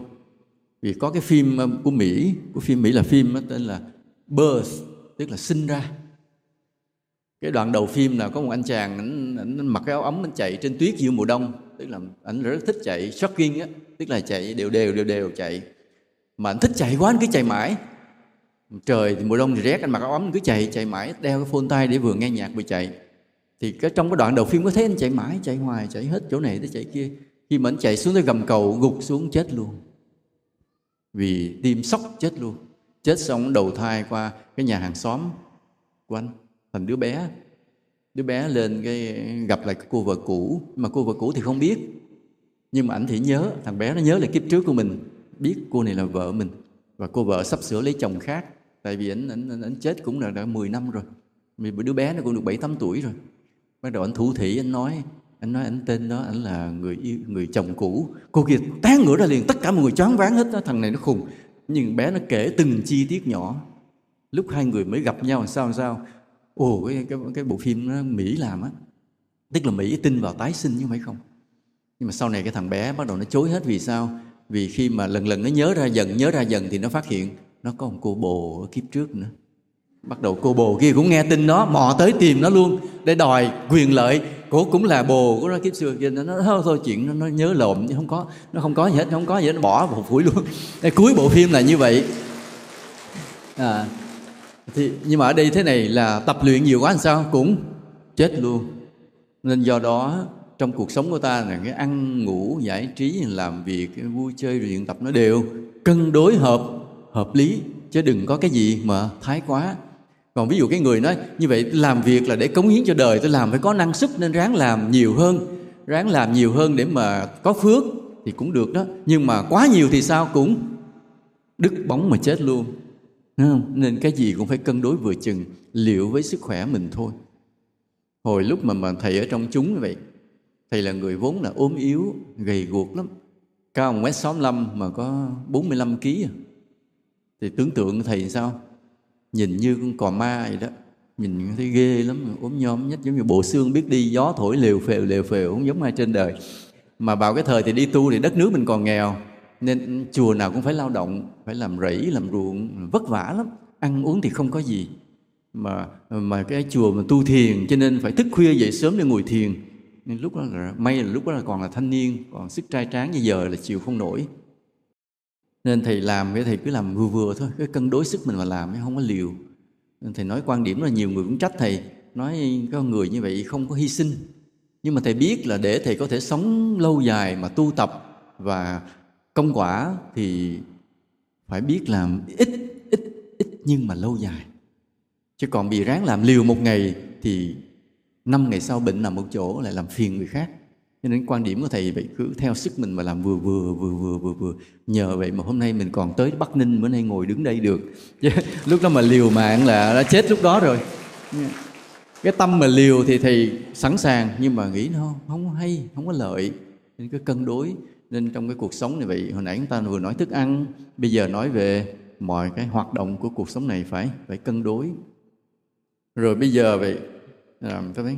Vì có cái phim à, của Mỹ của phim Mỹ là phim tên là Birth tức là sinh ra. Cái đoạn đầu phim là có một anh chàng anh, anh mặc cái áo ấm anh chạy trên tuyết giữa mùa đông tức là anh rất thích chạy jogging á tức là chạy đều đều đều đều chạy. Mà anh thích chạy quá anh cứ chạy mãi trời thì mùa đông thì rét, anh mặc áo ấm cứ chạy chạy mãi, đeo cái phone tay để vừa nghe nhạc vừa chạy. Thì cái trong cái đoạn đầu phim có thấy anh chạy mãi, chạy hoài, chạy hết chỗ này tới chạy kia. Khi mà anh chạy xuống tới gầm cầu, gục xuống chết luôn. Vì tim sốc chết luôn. Chết xong đầu thai qua cái nhà hàng xóm của anh, thành đứa bé. Đứa bé lên cái, gặp lại cô vợ cũ, mà cô vợ cũ thì không biết. Nhưng mà ảnh thì nhớ, thằng bé nó nhớ là kiếp trước của mình, biết cô này là vợ mình. Và cô vợ sắp sửa lấy chồng khác tại vì anh anh anh chết cũng là đã 10 năm rồi. Vì đứa bé nó cũng được 7 8 tuổi rồi. Bắt đầu anh thủ thị anh nói anh nói anh tên đó anh là người yêu, người chồng cũ. Cô kia tán ngửa ra liền, tất cả mọi người choáng váng hết đó, thằng này nó khùng. Nhưng bé nó kể từng chi tiết nhỏ. Lúc hai người mới gặp nhau làm sao làm sao? Ồ, cái cái cái bộ phim nó mỹ làm á. Tức là mỹ tin vào tái sinh chứ phải không. Nhưng mà sau này cái thằng bé bắt đầu nó chối hết vì sao? Vì khi mà lần lần nó nhớ ra dần, nhớ ra dần thì nó phát hiện nó có một cô bồ ở kiếp trước nữa. Bắt đầu cô bồ kia cũng nghe tin nó mò tới tìm nó luôn để đòi quyền lợi. Cổ cũng là bồ của nó kiếp xưa kia. Nó nói thôi chuyện nó, nó nhớ lộn nhưng không có nó không có gì hết nó không có gì hết nó bỏ một phủi luôn. Cái cuối bộ phim là như vậy. À, thì nhưng mà ở đây thế này là tập luyện nhiều quá làm sao? Cũng chết luôn. Nên do đó trong cuộc sống của ta là cái ăn ngủ giải trí làm việc cái vui chơi luyện tập nó đều cân đối hợp hợp lý, chứ đừng có cái gì mà thái quá. Còn ví dụ cái người nói như vậy, làm việc là để cống hiến cho đời, tôi làm phải có năng suất nên ráng làm nhiều hơn, ráng làm nhiều hơn để mà có phước thì cũng được đó. Nhưng mà quá nhiều thì sao cũng đứt bóng mà chết luôn. Không? nên cái gì cũng phải cân đối vừa chừng, liệu với sức khỏe mình thôi. Hồi lúc mà mà thầy ở trong chúng như vậy, thầy là người vốn là ốm yếu, gầy guộc lắm. Cao một mét sáu mà có 45 kg thì tưởng tượng thầy sao? Nhìn như con cò ma vậy đó. Nhìn thấy ghê lắm, ốm nhom nhất giống như bộ xương biết đi, gió thổi lều phèo lều phèo không giống ai trên đời. Mà vào cái thời thì đi tu thì đất nước mình còn nghèo, nên chùa nào cũng phải lao động, phải làm rẫy, làm ruộng, vất vả lắm. Ăn uống thì không có gì. Mà mà cái chùa mà tu thiền, cho nên phải thức khuya dậy sớm để ngồi thiền. Nên lúc đó là, may là lúc đó là còn là thanh niên, còn sức trai tráng như giờ là chịu không nổi nên thầy làm cái thầy cứ làm vừa vừa thôi cái cân đối sức mình mà làm, chứ không có liều. Nên thầy nói quan điểm là nhiều người cũng trách thầy, nói con người như vậy không có hy sinh. Nhưng mà thầy biết là để thầy có thể sống lâu dài mà tu tập và công quả thì phải biết làm ít ít ít nhưng mà lâu dài. Chứ còn bị ráng làm liều một ngày thì năm ngày sau bệnh nằm một chỗ lại làm phiền người khác cho nên quan điểm của thầy vậy, cứ theo sức mình mà làm vừa vừa vừa vừa vừa vừa. Nhờ vậy mà hôm nay mình còn tới bắc ninh, bữa nay ngồi đứng đây được. Chứ lúc đó mà liều mạng là đã chết lúc đó rồi. Cái tâm mà liều thì thầy sẵn sàng, nhưng mà nghĩ nó không có hay, không có lợi. Nên cứ cân đối. Nên trong cái cuộc sống này vậy, hồi nãy chúng ta vừa nói thức ăn, bây giờ nói về mọi cái hoạt động của cuộc sống này phải phải cân đối. Rồi bây giờ vậy, làm ta thấy?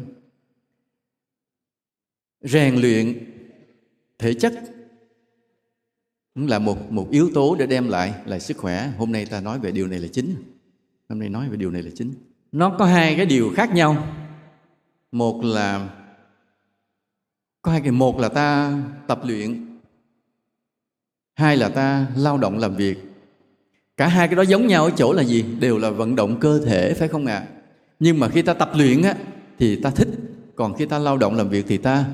Rèn luyện thể chất cũng là một một yếu tố để đem lại lại sức khỏe. Hôm nay ta nói về điều này là chính. Hôm nay nói về điều này là chính. Nó có hai cái điều khác nhau. Một là, có hai cái, một là ta tập luyện, hai là ta lao động làm việc. Cả hai cái đó giống nhau ở chỗ là gì? Đều là vận động cơ thể, phải không ạ? À? nhưng mà khi ta tập luyện á, thì ta thích, còn khi ta lao động làm việc thì ta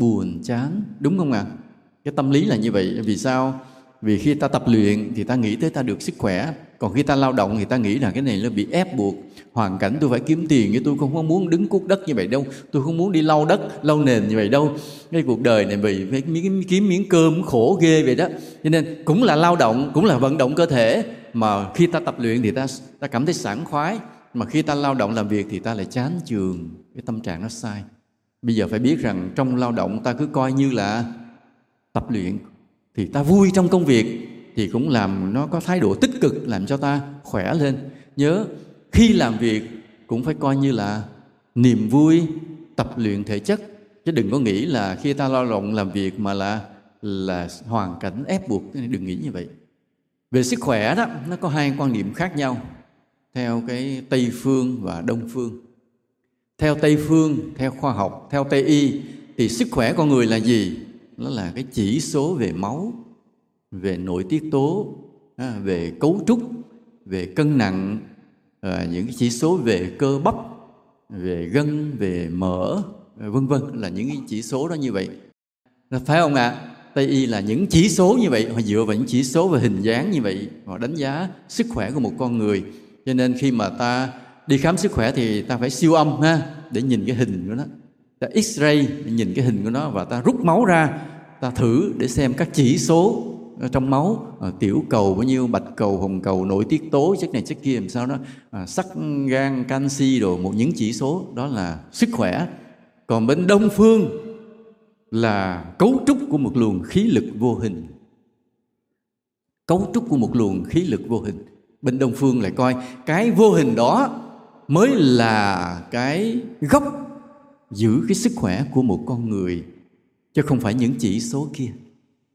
buồn, chán, đúng không ạ? À? cái tâm lý là như vậy. Vì sao? Vì khi ta tập luyện thì ta nghĩ tới ta được sức khỏe. Còn khi ta lao động thì ta nghĩ là cái này nó bị ép buộc. Hoàn cảnh tôi phải kiếm tiền chứ tôi không có muốn đứng cuốc đất như vậy đâu. Tôi không muốn đi lau đất, lau nền như vậy đâu. Cái cuộc đời này vì phải kiếm miếng cơm khổ ghê vậy đó. Cho nên cũng là lao động, cũng là vận động cơ thể. Mà khi ta tập luyện thì ta ta cảm thấy sảng khoái. Mà khi ta lao động làm việc thì ta lại chán chường. Cái tâm trạng nó sai bây giờ phải biết rằng trong lao động ta cứ coi như là tập luyện thì ta vui trong công việc thì cũng làm nó có thái độ tích cực làm cho ta khỏe lên. Nhớ, khi làm việc cũng phải coi như là niềm vui, tập luyện thể chất. Chứ đừng có nghĩ là khi ta lao động làm việc mà là là hoàn cảnh ép buộc, đừng nghĩ như vậy. Về sức khỏe đó, nó có hai quan niệm khác nhau. Theo cái tây phương và đông phương theo tây phương, theo khoa học, theo tây y, thì sức khỏe con người là gì? Nó là cái chỉ số về máu, về nội tiết tố à, về cấu trúc, về cân nặng à, những cái chỉ số về cơ bắp, về gân, về mỡ à, vân vân, là những cái chỉ số đó như vậy. Phải không ạ? À? tây y là những chỉ số như vậy, họ dựa vào những chỉ số về hình dáng như vậy, họ đánh giá sức khỏe của một con người. Cho nên khi mà ta đi khám sức khỏe thì ta phải siêu âm ha để nhìn cái hình của nó. Ta x-ray nhìn cái hình của nó và ta rút máu ra ta thử để xem các chỉ số trong máu à, tiểu cầu bao nhiêu bạch cầu hồng cầu nội tiết tố chất này chất kia làm sao đó. À, sắt gan canxi đồ một những chỉ số đó là sức khỏe. Còn bên đông phương là cấu trúc của một luồng khí lực vô hình. Cấu trúc của một luồng khí lực vô hình. Bên đông phương lại coi cái vô hình đó mới là cái gốc giữ cái sức khỏe của một con người, chứ không phải những chỉ số kia.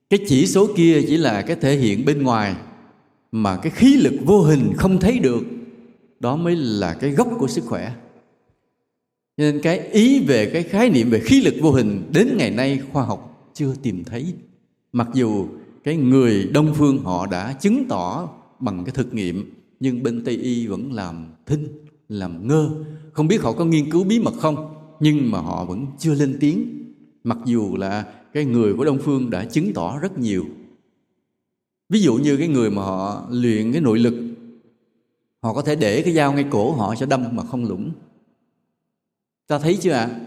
Cái chỉ số kia chỉ là cái thể hiện bên ngoài, mà cái khí lực vô hình không thấy được, đó mới là cái gốc của sức khỏe. Nên cái ý về cái khái niệm về khí lực vô hình đến ngày nay khoa học chưa tìm thấy. Mặc dù cái người đông phương họ đã chứng tỏ bằng cái thực nghiệm, nhưng bên tây y vẫn làm thinh làm ngơ, không biết họ có nghiên cứu bí mật không, nhưng mà họ vẫn chưa lên tiếng mặc dù là cái người của đông phương đã chứng tỏ rất nhiều ví dụ như cái người mà họ luyện cái nội lực, họ có thể để cái dao ngay cổ họ sẽ đâm mà không lũng ta thấy chưa ạ à?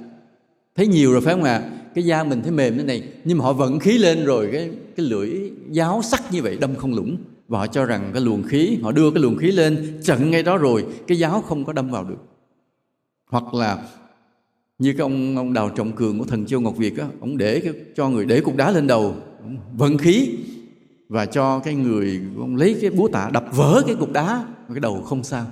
thấy nhiều rồi phải không ạ à? cái da mình thấy mềm thế này, nhưng mà họ vận khí lên rồi, cái cái lưỡi giáo sắc như vậy đâm không lũng và họ cho rằng cái luồng khí họ đưa cái luồng khí lên chặn ngay đó rồi cái giáo không có đâm vào được. Hoặc là như cái ông ông đào trọng cường của thần châu ngọc việt á ông để cái, cho người để cục đá lên đầu vận khí và cho cái người ông lấy cái búa tạ đập vỡ cái cục đá cái đầu không sao.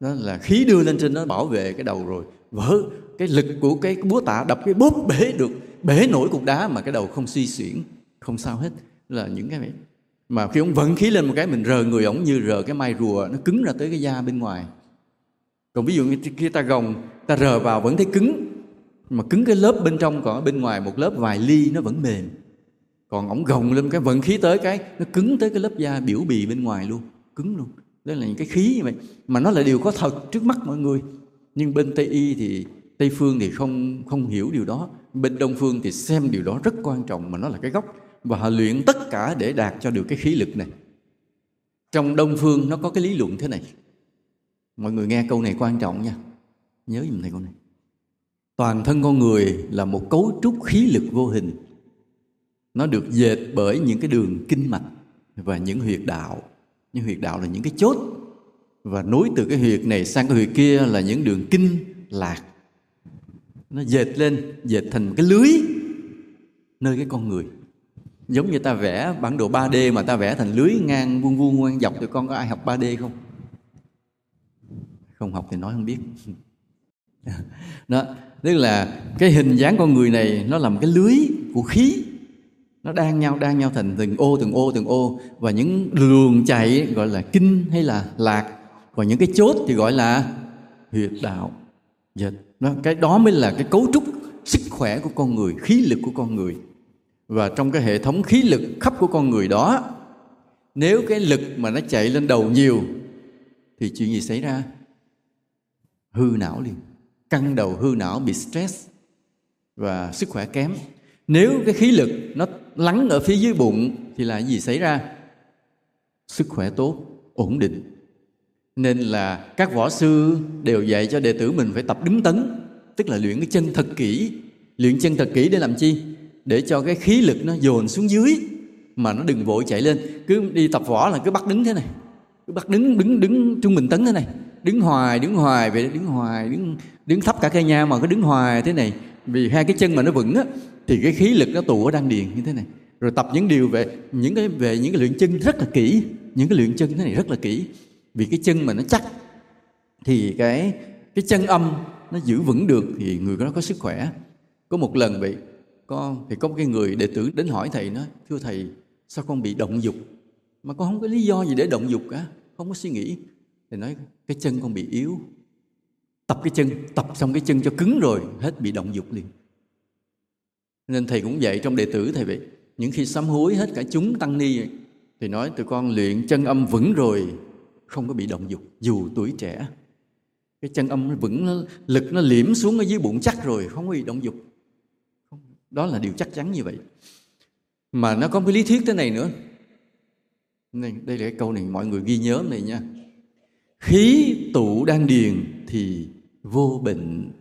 Đó là khí đưa lên trên nó bảo vệ cái đầu rồi vỡ cái lực của cái búa tạ đập cái bóp bể được bể nổi cục đá mà cái đầu không suy xuyển không sao hết. Là những cái mà khi ông vận khí lên một cái, mình rờ người ổng như rờ cái mai rùa, nó cứng ra tới cái da bên ngoài. Còn ví dụ như khi ta gồng, ta rờ vào vẫn thấy cứng, mà cứng cái lớp bên trong còn ở bên ngoài, một lớp vài ly nó vẫn mềm. Còn ổng gồng lên cái vận khí tới cái, nó cứng tới cái lớp da biểu bì bên ngoài luôn, cứng luôn. Đó là những cái khí như vậy, mà nó là điều có thật trước mắt mọi người. Nhưng bên tây y thì tây phương thì không không hiểu điều đó. Bên đông phương thì xem điều đó rất quan trọng mà nó là cái gốc và họ luyện tất cả để đạt cho được cái khí lực này. Trong đông phương nó có cái lý luận thế này. Mọi người nghe câu này quan trọng nha. Nhớ giùm thầy câu này. Toàn thân con người là một cấu trúc khí lực vô hình. Nó được dệt bởi những cái đường kinh mạch và những huyệt đạo. Những huyệt đạo là những cái chốt. Và nối từ cái huyệt này sang cái huyệt kia là những đường kinh lạc. Nó dệt lên, dệt thành cái lưới nơi cái con người giống như ta vẽ bản đồ 3D mà ta vẽ thành lưới ngang vuông vuông ngang dọc thì con có ai học 3D không? Không học thì nói không biết. Đó tức là cái hình dáng con người này nó là một cái lưới của khí. Nó đang nhau đang nhau thành từng ô từng ô từng ô. Và những luồng chạy gọi là kinh hay là lạc. Và những cái chốt thì gọi là huyệt đạo dịch đó, cái đó mới là cái cấu trúc sức khỏe của con người khí lực của con người và trong cái hệ thống khí lực khắp của con người đó, nếu cái lực mà nó chạy lên đầu nhiều, thì chuyện gì xảy ra? Hư não liền. Căng đầu hư não bị stress và sức khỏe kém. Nếu cái khí lực nó lắng ở phía dưới bụng, thì là gì xảy ra? Sức khỏe tốt, ổn định. Nên là các võ sư đều dạy cho đệ tử mình phải tập đứng tấn, tức là luyện cái chân thật kỹ. Luyện chân thật kỹ để làm chi? Để cho cái khí lực nó dồn xuống dưới mà nó đừng vội chạy lên. Cứ đi tập võ là cứ bắt đứng thế này. Cứ bắt đứng đứng đứng trung bình tấn thế này. Đứng hoài đứng hoài vậy đứng hoài, đứng đứng thấp cả cây nha mà cứ đứng hoài thế này. Vì hai cái chân mà nó vững á, thì cái khí lực nó tụ ở đan điền như thế này. Rồi tập những điều về, những cái, về những cái luyện chân rất là kỹ. Những cái luyện chân thế này rất là kỹ. Vì cái chân mà nó chắc, thì cái cái chân âm nó giữ vững được thì người đó có sức khỏe. Có một lần vậy con. Thì có một cái người đệ tử đến hỏi thầy nó thưa thầy sao con bị động dục? Mà con không có lý do gì để động dục cả không có suy nghĩ. Thì nói cái chân con bị yếu. Tập cái chân tập xong cái chân cho cứng rồi hết bị động dục liền. Nên thầy cũng vậy trong đệ tử thầy vậy những khi sám hối hết cả chúng tăng ni thì nói tụi con luyện chân âm vững rồi không có bị động dục dù tuổi trẻ. Cái chân âm vững nó, lực nó liễm xuống ở dưới bụng chắc rồi không có bị động dục đó là điều chắc chắn như vậy. Mà nó có cái lý thuyết thế này nữa. Này, đây là cái câu này mọi người ghi nhớ này nha. Khí tụ đan điền thì vô bệnh.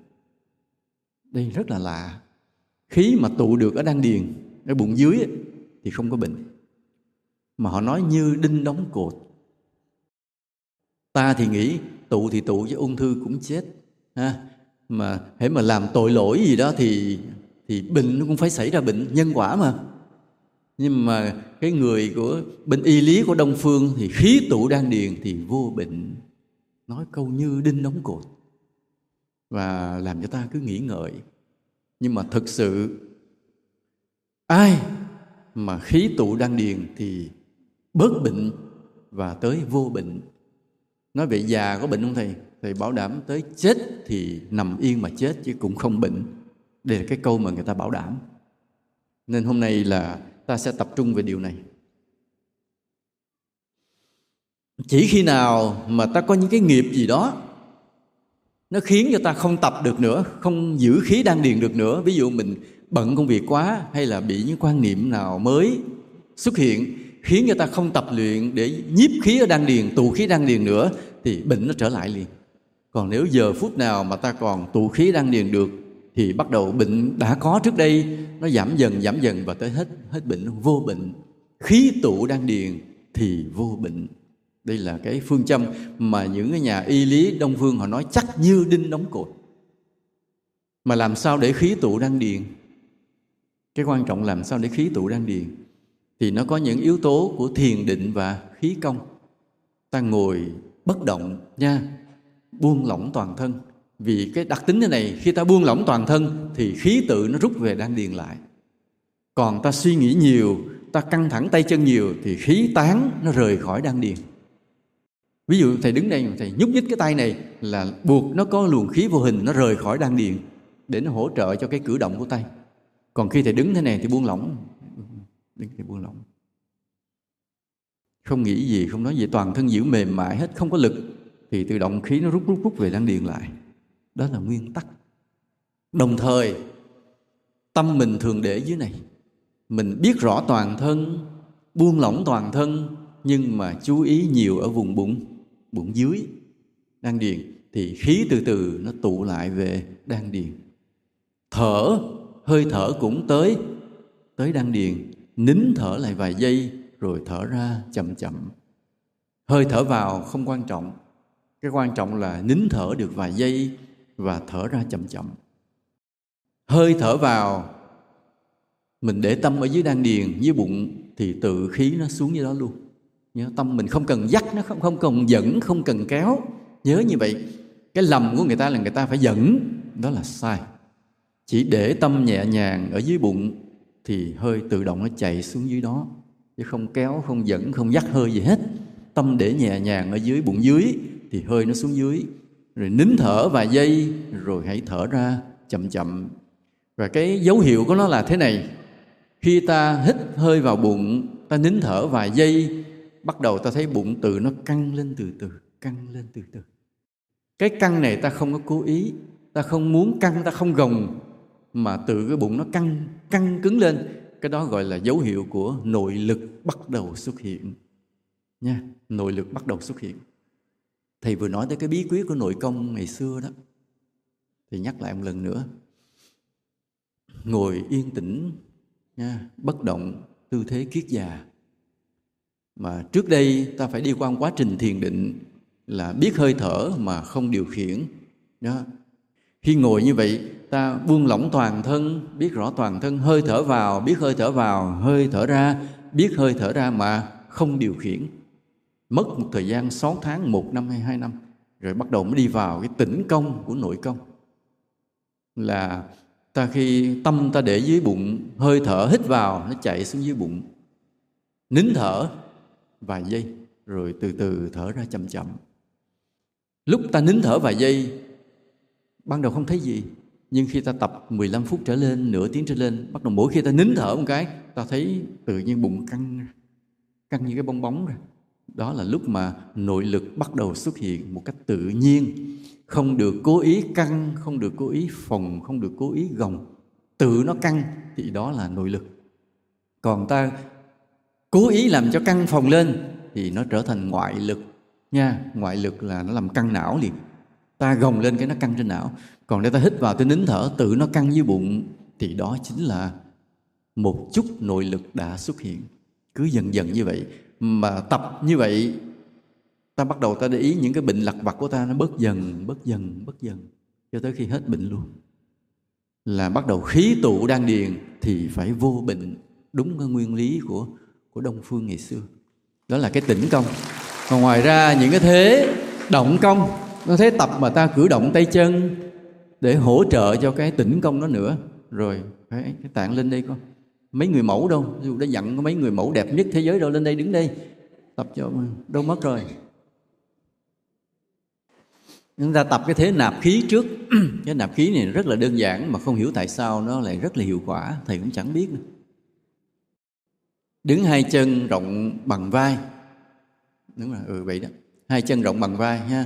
Đây rất là lạ. Khí mà tụ được ở đan điền ở bụng dưới ấy, thì không có bệnh. Mà họ nói như đinh đóng cột. Ta thì nghĩ tụ thì tụ chứ ung thư cũng chết. Ha mà hễ mà làm tội lỗi gì đó thì thì bệnh nó cũng phải xảy ra bệnh nhân quả mà. Nhưng mà cái người của bên y lý của đông phương thì khí tụ đan điền thì vô bệnh. Nói câu như đinh đóng cột. Và làm cho ta cứ nghĩ ngợi. Nhưng mà thực sự, ai mà khí tụ đan điền thì bớt bệnh và tới vô bệnh. Nói về già có bệnh không thầy? Thầy bảo đảm tới chết thì nằm yên mà chết chứ cũng không bệnh đây là cái câu mà người ta bảo đảm. Nên hôm nay là ta sẽ tập trung về điều này. Chỉ khi nào mà ta có những cái nghiệp gì đó, nó khiến cho ta không tập được nữa, không giữ khí đang điền được nữa. Ví dụ mình bận công việc quá hay là bị những quan niệm nào mới xuất hiện, khiến cho ta không tập luyện để nhiếp khí ở đan điền, tụ khí đan điền nữa, thì bệnh nó trở lại liền. Còn nếu giờ phút nào mà ta còn tụ khí đan điền được thì bắt đầu bệnh đã có trước đây, nó giảm dần giảm dần và tới hết hết bệnh, vô bệnh. Khí tụ đang điền thì vô bệnh. Đây là cái phương châm mà những cái nhà y lý đông phương họ nói chắc như đinh đóng cột. Mà làm sao để khí tụ đang điền? Cái quan trọng làm sao để khí tụ đang điền? Thì nó có những yếu tố của thiền định và khí công. Ta ngồi bất động nha, buông lỏng toàn thân vì cái đặc tính thế này, khi ta buông lỏng toàn thân, thì khí tự nó rút về đan điền lại. Còn ta suy nghĩ nhiều, ta căng thẳng tay chân nhiều, thì khí tán nó rời khỏi đan điền. Ví dụ thầy đứng đây, thầy nhúc nhích cái tay này là buộc nó có luồng khí vô hình nó rời khỏi đan điền để nó hỗ trợ cho cái cử động của tay. Còn khi thầy đứng thế này thì buông lỏng. Đứng thì buông lỏng. Không nghĩ gì, không nói gì, toàn thân giữ mềm mại hết, không có lực, thì tự động khí nó rút rút rút về đan điền lại đó là nguyên tắc. Đồng thời, tâm mình thường để dưới này. Mình biết rõ toàn thân, buông lỏng toàn thân, nhưng mà chú ý nhiều ở vùng bụng bụng dưới. Đan điền thì khí từ từ nó tụ lại về đan điền. Thở, hơi thở cũng tới. Tới đan điền, nín thở lại vài giây, rồi thở ra chậm chậm. Hơi thở vào không quan trọng. Cái quan trọng là nín thở được vài giây và thở ra chậm chậm. Hơi thở vào, mình để tâm ở dưới đan điền, dưới bụng, thì tự khí nó xuống dưới đó luôn. Nhớ, tâm mình không cần dắt, nó không không cần dẫn, không cần kéo. Nhớ như vậy, cái lầm của người ta là người ta phải dẫn. Đó là sai. Chỉ để tâm nhẹ nhàng ở dưới bụng, thì hơi tự động nó chạy xuống dưới đó. Chứ không kéo, không dẫn, không dắt hơi gì hết. Tâm để nhẹ nhàng ở dưới, bụng dưới, thì hơi nó xuống dưới rồi nín thở vài giây, rồi hãy thở ra chậm chậm. Và cái dấu hiệu của nó là thế này. Khi ta hít hơi vào bụng, ta nín thở vài giây, bắt đầu ta thấy bụng từ nó căng lên từ từ, căng lên từ từ. Cái căng này ta không có cố ý, ta không muốn căng, ta không gồng, mà từ cái bụng nó căng căng cứng lên. Cái đó gọi là dấu hiệu của nội lực bắt đầu xuất hiện nha, nội lực bắt đầu xuất hiện thầy vừa nói tới cái bí quyết của nội công ngày xưa đó. Thì nhắc lại một lần nữa. Ngồi yên tĩnh, nha, bất động, tư thế kiết già. Mà trước đây ta phải đi qua một quá trình thiền định là biết hơi thở mà không điều khiển. Đó. Khi ngồi như vậy, ta buông lỏng toàn thân, biết rõ toàn thân. Hơi thở vào, biết hơi thở vào, hơi thở ra, biết hơi thở ra mà không điều khiển mất một thời gian 6 tháng, một năm hay hai năm rồi bắt đầu mới đi vào cái tỉnh công của nội công là ta khi tâm ta để dưới bụng hơi thở hít vào nó chạy xuống dưới bụng nín thở vài giây rồi từ từ thở ra chậm chậm. Lúc ta nín thở vài giây ban đầu không thấy gì nhưng khi ta tập 15 phút trở lên nửa tiếng trở lên bắt đầu mỗi khi ta nín thở một cái ta thấy tự nhiên bụng căng căng như cái bong bóng rồi đó là lúc mà nội lực bắt đầu xuất hiện một cách tự nhiên. Không được cố ý căng, không được cố ý phòng không được cố ý gồng. Tự nó căng thì đó là nội lực. Còn ta cố ý làm cho căng phòng lên thì nó trở thành ngoại lực nha. Ngoại lực là nó làm căng não liền. Ta gồng lên cái nó căng trên não. Còn nếu ta hít vào tới nín thở tự nó căng dưới bụng thì đó chính là một chút nội lực đã xuất hiện. Cứ dần dần như vậy mà tập như vậy, ta bắt đầu ta để ý những cái bệnh lặt vặt của ta nó bớt dần bớt dần bớt dần, cho tới khi hết bệnh luôn. Là bắt đầu khí tụ đan điền thì phải vô bệnh, đúng cái nguyên lý của của đông phương ngày xưa. Đó là cái tĩnh công. Còn ngoài ra những cái thế động công nó thế tập mà ta cử động tay chân để hỗ trợ cho cái tĩnh công đó nữa. Rồi, phải, cái tạng lên đây con mấy người mẫu đâu? Dù đã dặn có mấy người mẫu đẹp nhất thế giới đâu lên đây đứng đây. Tập cho đâu mất rồi. Chúng ta tập cái thế nạp khí trước. Cái nạp khí này rất là đơn giản mà không hiểu tại sao nó lại rất là hiệu quả. Thầy cũng chẳng biết nữa. Đứng hai chân rộng bằng vai. Đúng là ừ vậy đó. Hai chân rộng bằng vai, ha.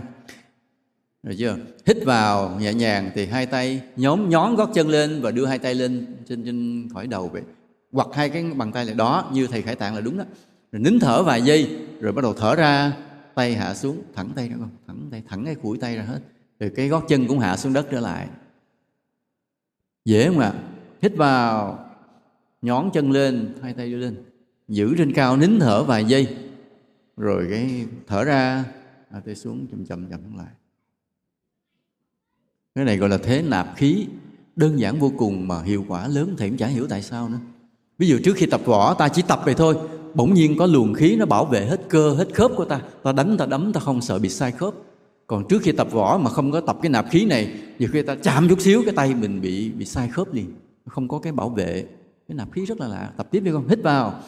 Rồi chưa? Hít vào nhẹ nhàng thì hai tay nhóm, nhón gót chân lên và đưa hai tay lên trên trên khỏi đầu vậy hoặc hai cái bàn tay lại đó, như thầy khải tạng là đúng đó. Rồi nín thở vài giây, rồi bắt đầu thở ra, tay hạ xuống, thẳng tay ra con, thẳng tay, thẳng cái củi tay ra hết. Rồi cái gót chân cũng hạ xuống đất trở lại. Dễ không ạ? Hít vào, nhón chân lên, hai tay đưa lên. Giữ trên cao, nín thở vài giây. Rồi cái thở ra tay xuống, chậm chậm chậm lại. Cái này gọi là thế nạp khí, đơn giản vô cùng mà hiệu quả lớn thì cũng chả hiểu tại sao nữa ví dụ trước khi tập võ, ta chỉ tập vậy thôi. Bỗng nhiên có luồng khí nó bảo vệ hết cơ, hết khớp của ta. Ta đánh, ta đấm, ta không sợ bị sai khớp. Còn trước khi tập võ mà không có tập cái nạp khí này, nhiều khi ta chạm chút xíu cái tay mình bị bị sai khớp liền. Không có cái bảo vệ. Cái nạp khí rất là lạ. Tập tiếp đi con, hít vào.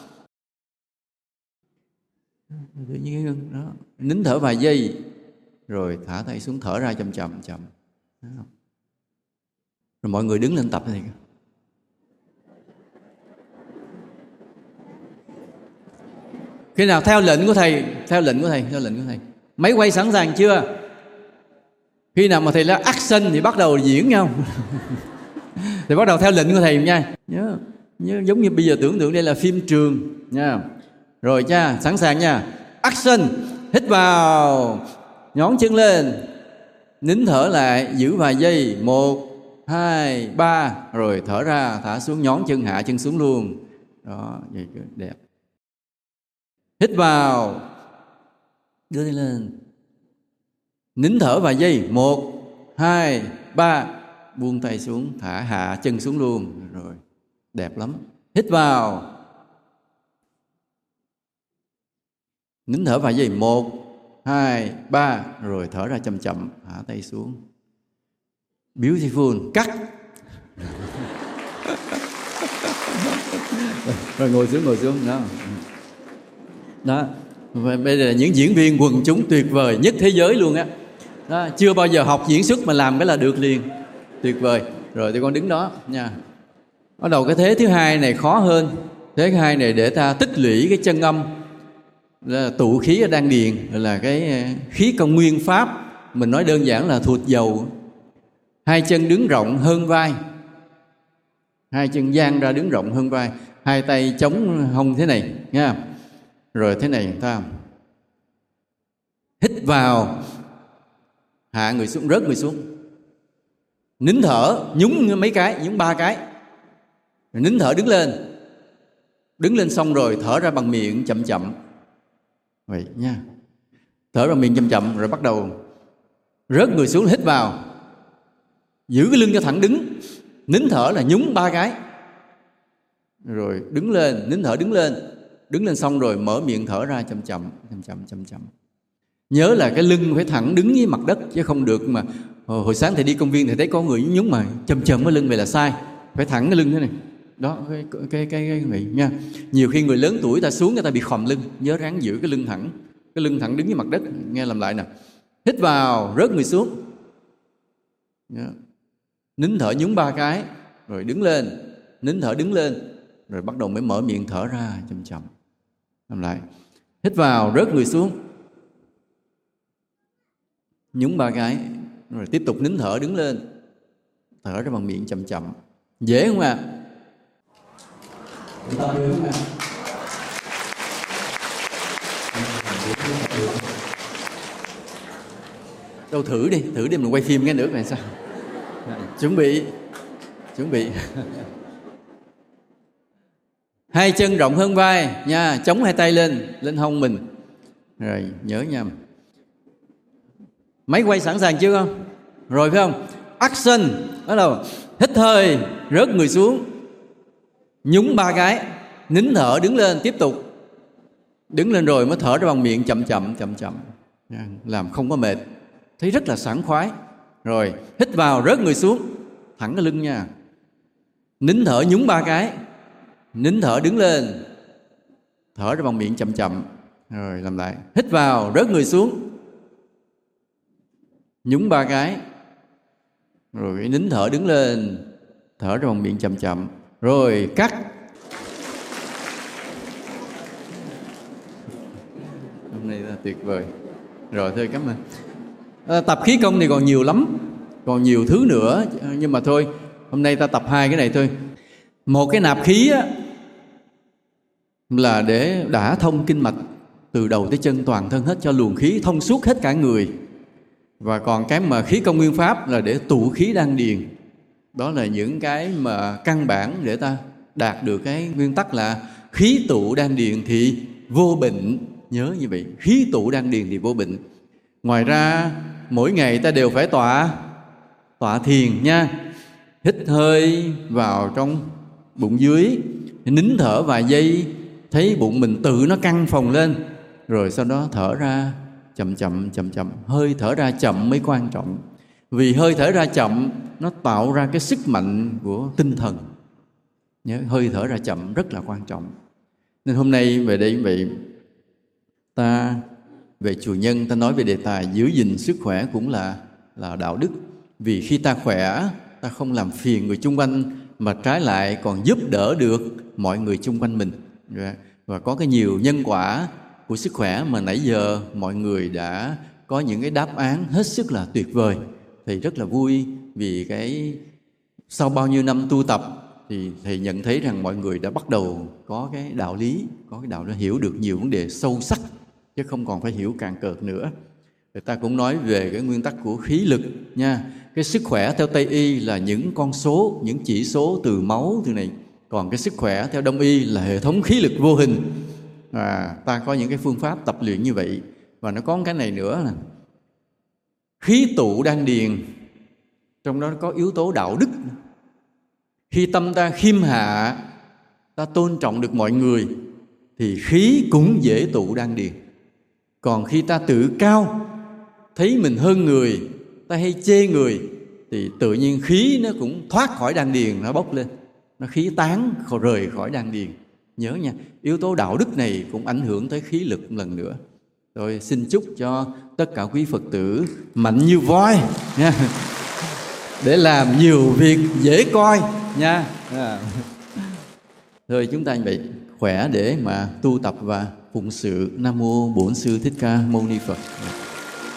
Tự nhiên đó. Nín thở vài giây, rồi thả tay xuống, thở ra chậm chậm chậm. Rồi mọi người đứng lên tập này khi nào theo lệnh của thầy, theo lệnh của thầy, theo lệnh của thầy. Máy quay sẵn sàng chưa? Khi nào mà thầy là action thì bắt đầu diễn nhau. Thì bắt đầu theo lệnh của thầy nha. Nhớ nhớ, giống như bây giờ tưởng tượng đây là phim trường, nha. Rồi cha, sẵn sàng nha. Action, hít vào, nhón chân lên. Nín thở lại, giữ vài giây. Một, hai, ba. Rồi thở ra, thả xuống, nhón chân, hạ chân xuống luôn. Đó, vậy đẹp hít vào. Đưa tay lên. Nín thở vài giây. Một hai ba. Buông tay xuống. Thả hạ chân xuống luôn. Rồi. Đẹp lắm. Hít vào. Nín thở vài giây. Một hai ba. Rồi thở ra chậm chậm. Hạ tay xuống. Beautiful. Cắt. Rồi ngồi xuống ngồi xuống. Đó đó. Và bây giờ những diễn viên quần chúng tuyệt vời nhất thế giới luôn á. Đó. chưa bao giờ học diễn xuất mà làm cái là được liền. Tuyệt vời. Rồi thì con đứng đó, nha. Bắt đầu cái thế thứ hai này khó hơn. Thế thứ hai này để ta tích lũy cái chân âm. Là tụ khí ở đan điền là cái ờ, khí công nguyên pháp. Mình nói đơn giản là thuộc dầu. Hai chân đứng rộng hơn vai. Hai chân dang ra đứng rộng hơn vai. Hai tay chống hông thế này, nha rồi thế này ta. Hít vào. Hạ người xuống, rớt người xuống. Nín thở, nhúng mấy cái, nhúng ba cái. Rồi nín thở đứng lên. Đứng lên xong rồi thở ra bằng miệng chậm chậm. Vậy nha. Thở ra miệng chậm chậm rồi bắt đầu rớt người xuống, hít vào. Giữ cái lưng cho thẳng đứng. Nín thở là nhúng ba cái. Rồi đứng lên, nín thở đứng lên đứng lên xong rồi mở miệng thở ra chậm chậm chậm chậm chậm chậm. Nhớ là cái lưng phải thẳng đứng với mặt đất chứ không được mà ờ, hồi sáng thì đi công viên thì thấy có người nhúng mà chầm chầm cái lưng về là sai, phải thẳng cái lưng thế này. Đó, cái cái cái cái này nha. Nhiều khi người lớn tuổi ta xuống người ta bị khòm lưng, nhớ ráng giữ cái lưng thẳng, cái lưng thẳng đứng với mặt đất, nghe làm lại nè. Hít vào, rớt người xuống. Nha. nín thở nhúng ba cái, rồi đứng lên, nín thở đứng lên, rồi bắt đầu mới mở miệng thở ra chậm chậm làm lại. Hít vào, rớt người xuống. Nhúng ba cái, rồi tiếp tục nín thở, đứng lên. Thở ra bằng miệng chậm chậm. Dễ không ạ? À? đâu thử đi thử đi, mình quay phim cái nữa này sao? Chuẩn bị chuẩn bị hai chân rộng hơn vai, nha, chống hai tay lên lên hông mình. Rồi, nhớ nha. Máy quay sẵn sàng chưa? Không rồi, phải không? Action, bắt đầu. Hít hơi, rớt người xuống. Nhúng ba cái, nín thở, đứng lên, tiếp tục. Đứng lên rồi mới thở ra bằng miệng, chậm chậm chậm chậm. Làm không có mệt. Thấy rất là sảng khoái. Rồi, hít vào, rớt người xuống. Thẳng cái lưng nha. Nín thở, nhúng ba cái nín thở đứng lên. Thở ra bằng miệng chậm chậm. Rồi làm lại. Hít vào rớt người xuống. Nhúng ba cái. Rồi nín thở đứng lên. Thở ra bằng miệng chậm chậm. Rồi cắt. Hôm nay là tuyệt vời. Rồi thôi cảm ơn. À, tập khí công thì còn nhiều lắm. Còn nhiều thứ nữa. Nhưng mà thôi hôm nay ta tập hai cái này thôi. Một cái nạp khí á, là để đã thông kinh mạch, từ đầu tới chân toàn thân hết cho luồng khí, thông suốt hết cả người. Và còn cái mà khí công nguyên pháp là để tụ khí đan điền. Đó là những cái mà căn bản để ta đạt được cái nguyên tắc là khí tụ đan điền thì vô bệnh. Nhớ như vậy, khí tụ đan điền thì vô bệnh. Ngoài ra, mỗi ngày ta đều phải tọa tọa thiền nha. Hít hơi vào trong bụng dưới, nín thở vài giây thấy bụng mình tự nó căng phồng lên. Rồi sau đó thở ra, chậm chậm chậm chậm. Hơi thở ra chậm mới quan trọng. Vì hơi thở ra chậm, nó tạo ra cái sức mạnh của tinh thần. Nhớ, hơi thở ra chậm rất là quan trọng. Nên hôm nay về đây vậy ta, về chùa nhân, ta nói về đề tài giữ gìn sức khỏe cũng là là đạo đức. Vì khi ta khỏe, ta không làm phiền người chung quanh, mà trái lại còn giúp đỡ được mọi người chung quanh mình. Dạ. và có cái nhiều nhân quả của sức khỏe mà nãy giờ mọi người đã có những cái đáp án hết sức là tuyệt vời. Thì rất là vui vì cái sau bao nhiêu năm tu tập thì thầy nhận thấy rằng mọi người đã bắt đầu có cái đạo lý, có cái đạo nó hiểu được nhiều vấn đề sâu sắc, chứ không còn phải hiểu càng cợt nữa. Người ta cũng nói về cái nguyên tắc của khí lực nha. Cái sức khỏe theo tây y là những con số, những chỉ số từ máu, từ này còn cái sức khỏe theo đông y là hệ thống khí lực vô hình. À, ta có những cái phương pháp tập luyện như vậy. Và nó có một cái này nữa là khí tụ đan điền. Trong đó có yếu tố đạo đức. Khi tâm ta khiêm hạ ta tôn trọng được mọi người thì khí cũng dễ tụ đan điền. Còn khi ta tự cao thấy mình hơn người ta hay chê người thì tự nhiên khí nó cũng thoát khỏi đan điền nó bốc lên nó khí tán rời khỏi đan điền. Nhớ nha, yếu tố đạo đức này cũng ảnh hưởng tới khí lực một lần nữa. Rồi xin chúc cho tất cả quý phật tử mạnh như voi nha, để làm nhiều việc dễ coi nha. À. Rồi chúng ta vậy, khỏe để mà tu tập và phụng sự nam mô bổn sư thích ca mâu ni phật.